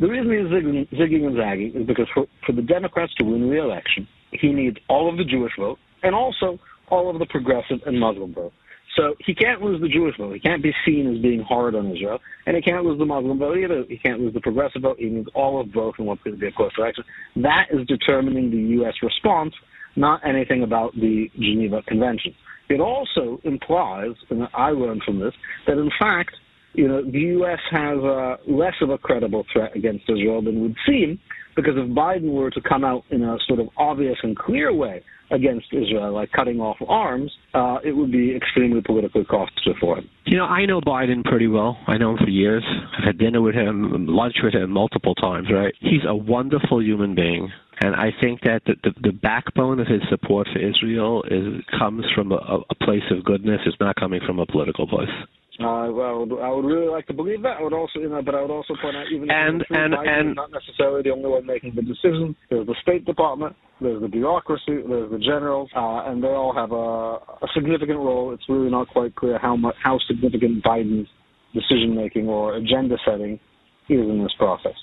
The reason he's zigging, zigging and zagging is because for, for the Democrats to win re-election, he needs all of the Jewish vote and also all of the progressive and Muslim vote. So he can't lose the Jewish vote. He can't be seen as being hard on Israel, and he can't lose the Muslim vote either. He can't lose the progressive vote. He needs all of both in what's going to be a close election. That is determining the U.S. response, not anything about the Geneva Convention. It also implies, and I learned from this, that in fact, you know, the U.S. has uh, less of a credible threat against Israel than would seem, because if Biden were to come out in a sort of obvious and clear way against Israel, like cutting off arms, uh, it would be extremely politically costly for him. You know, I know Biden pretty well. I know him for years. I've had dinner with him, lunch with him multiple times, right? He's a wonderful human being. And I think that the, the, the backbone of his support for Israel is comes from a, a place of goodness. It's not coming from a political place. Uh, well, I would really like to believe that. I would also, you know, but I would also point out even and and and not necessarily the only one making the decision. There's the State Department, there's the bureaucracy, there's the generals, uh, and they all have a, a significant role. It's really not quite clear how much how significant Biden's decision making or agenda setting is in this process.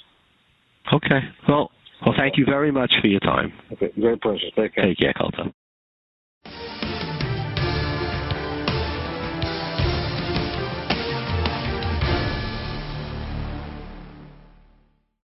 Okay. Well, well, thank you very much for your time. Okay, great pleasure. Take care. Take care, Colton.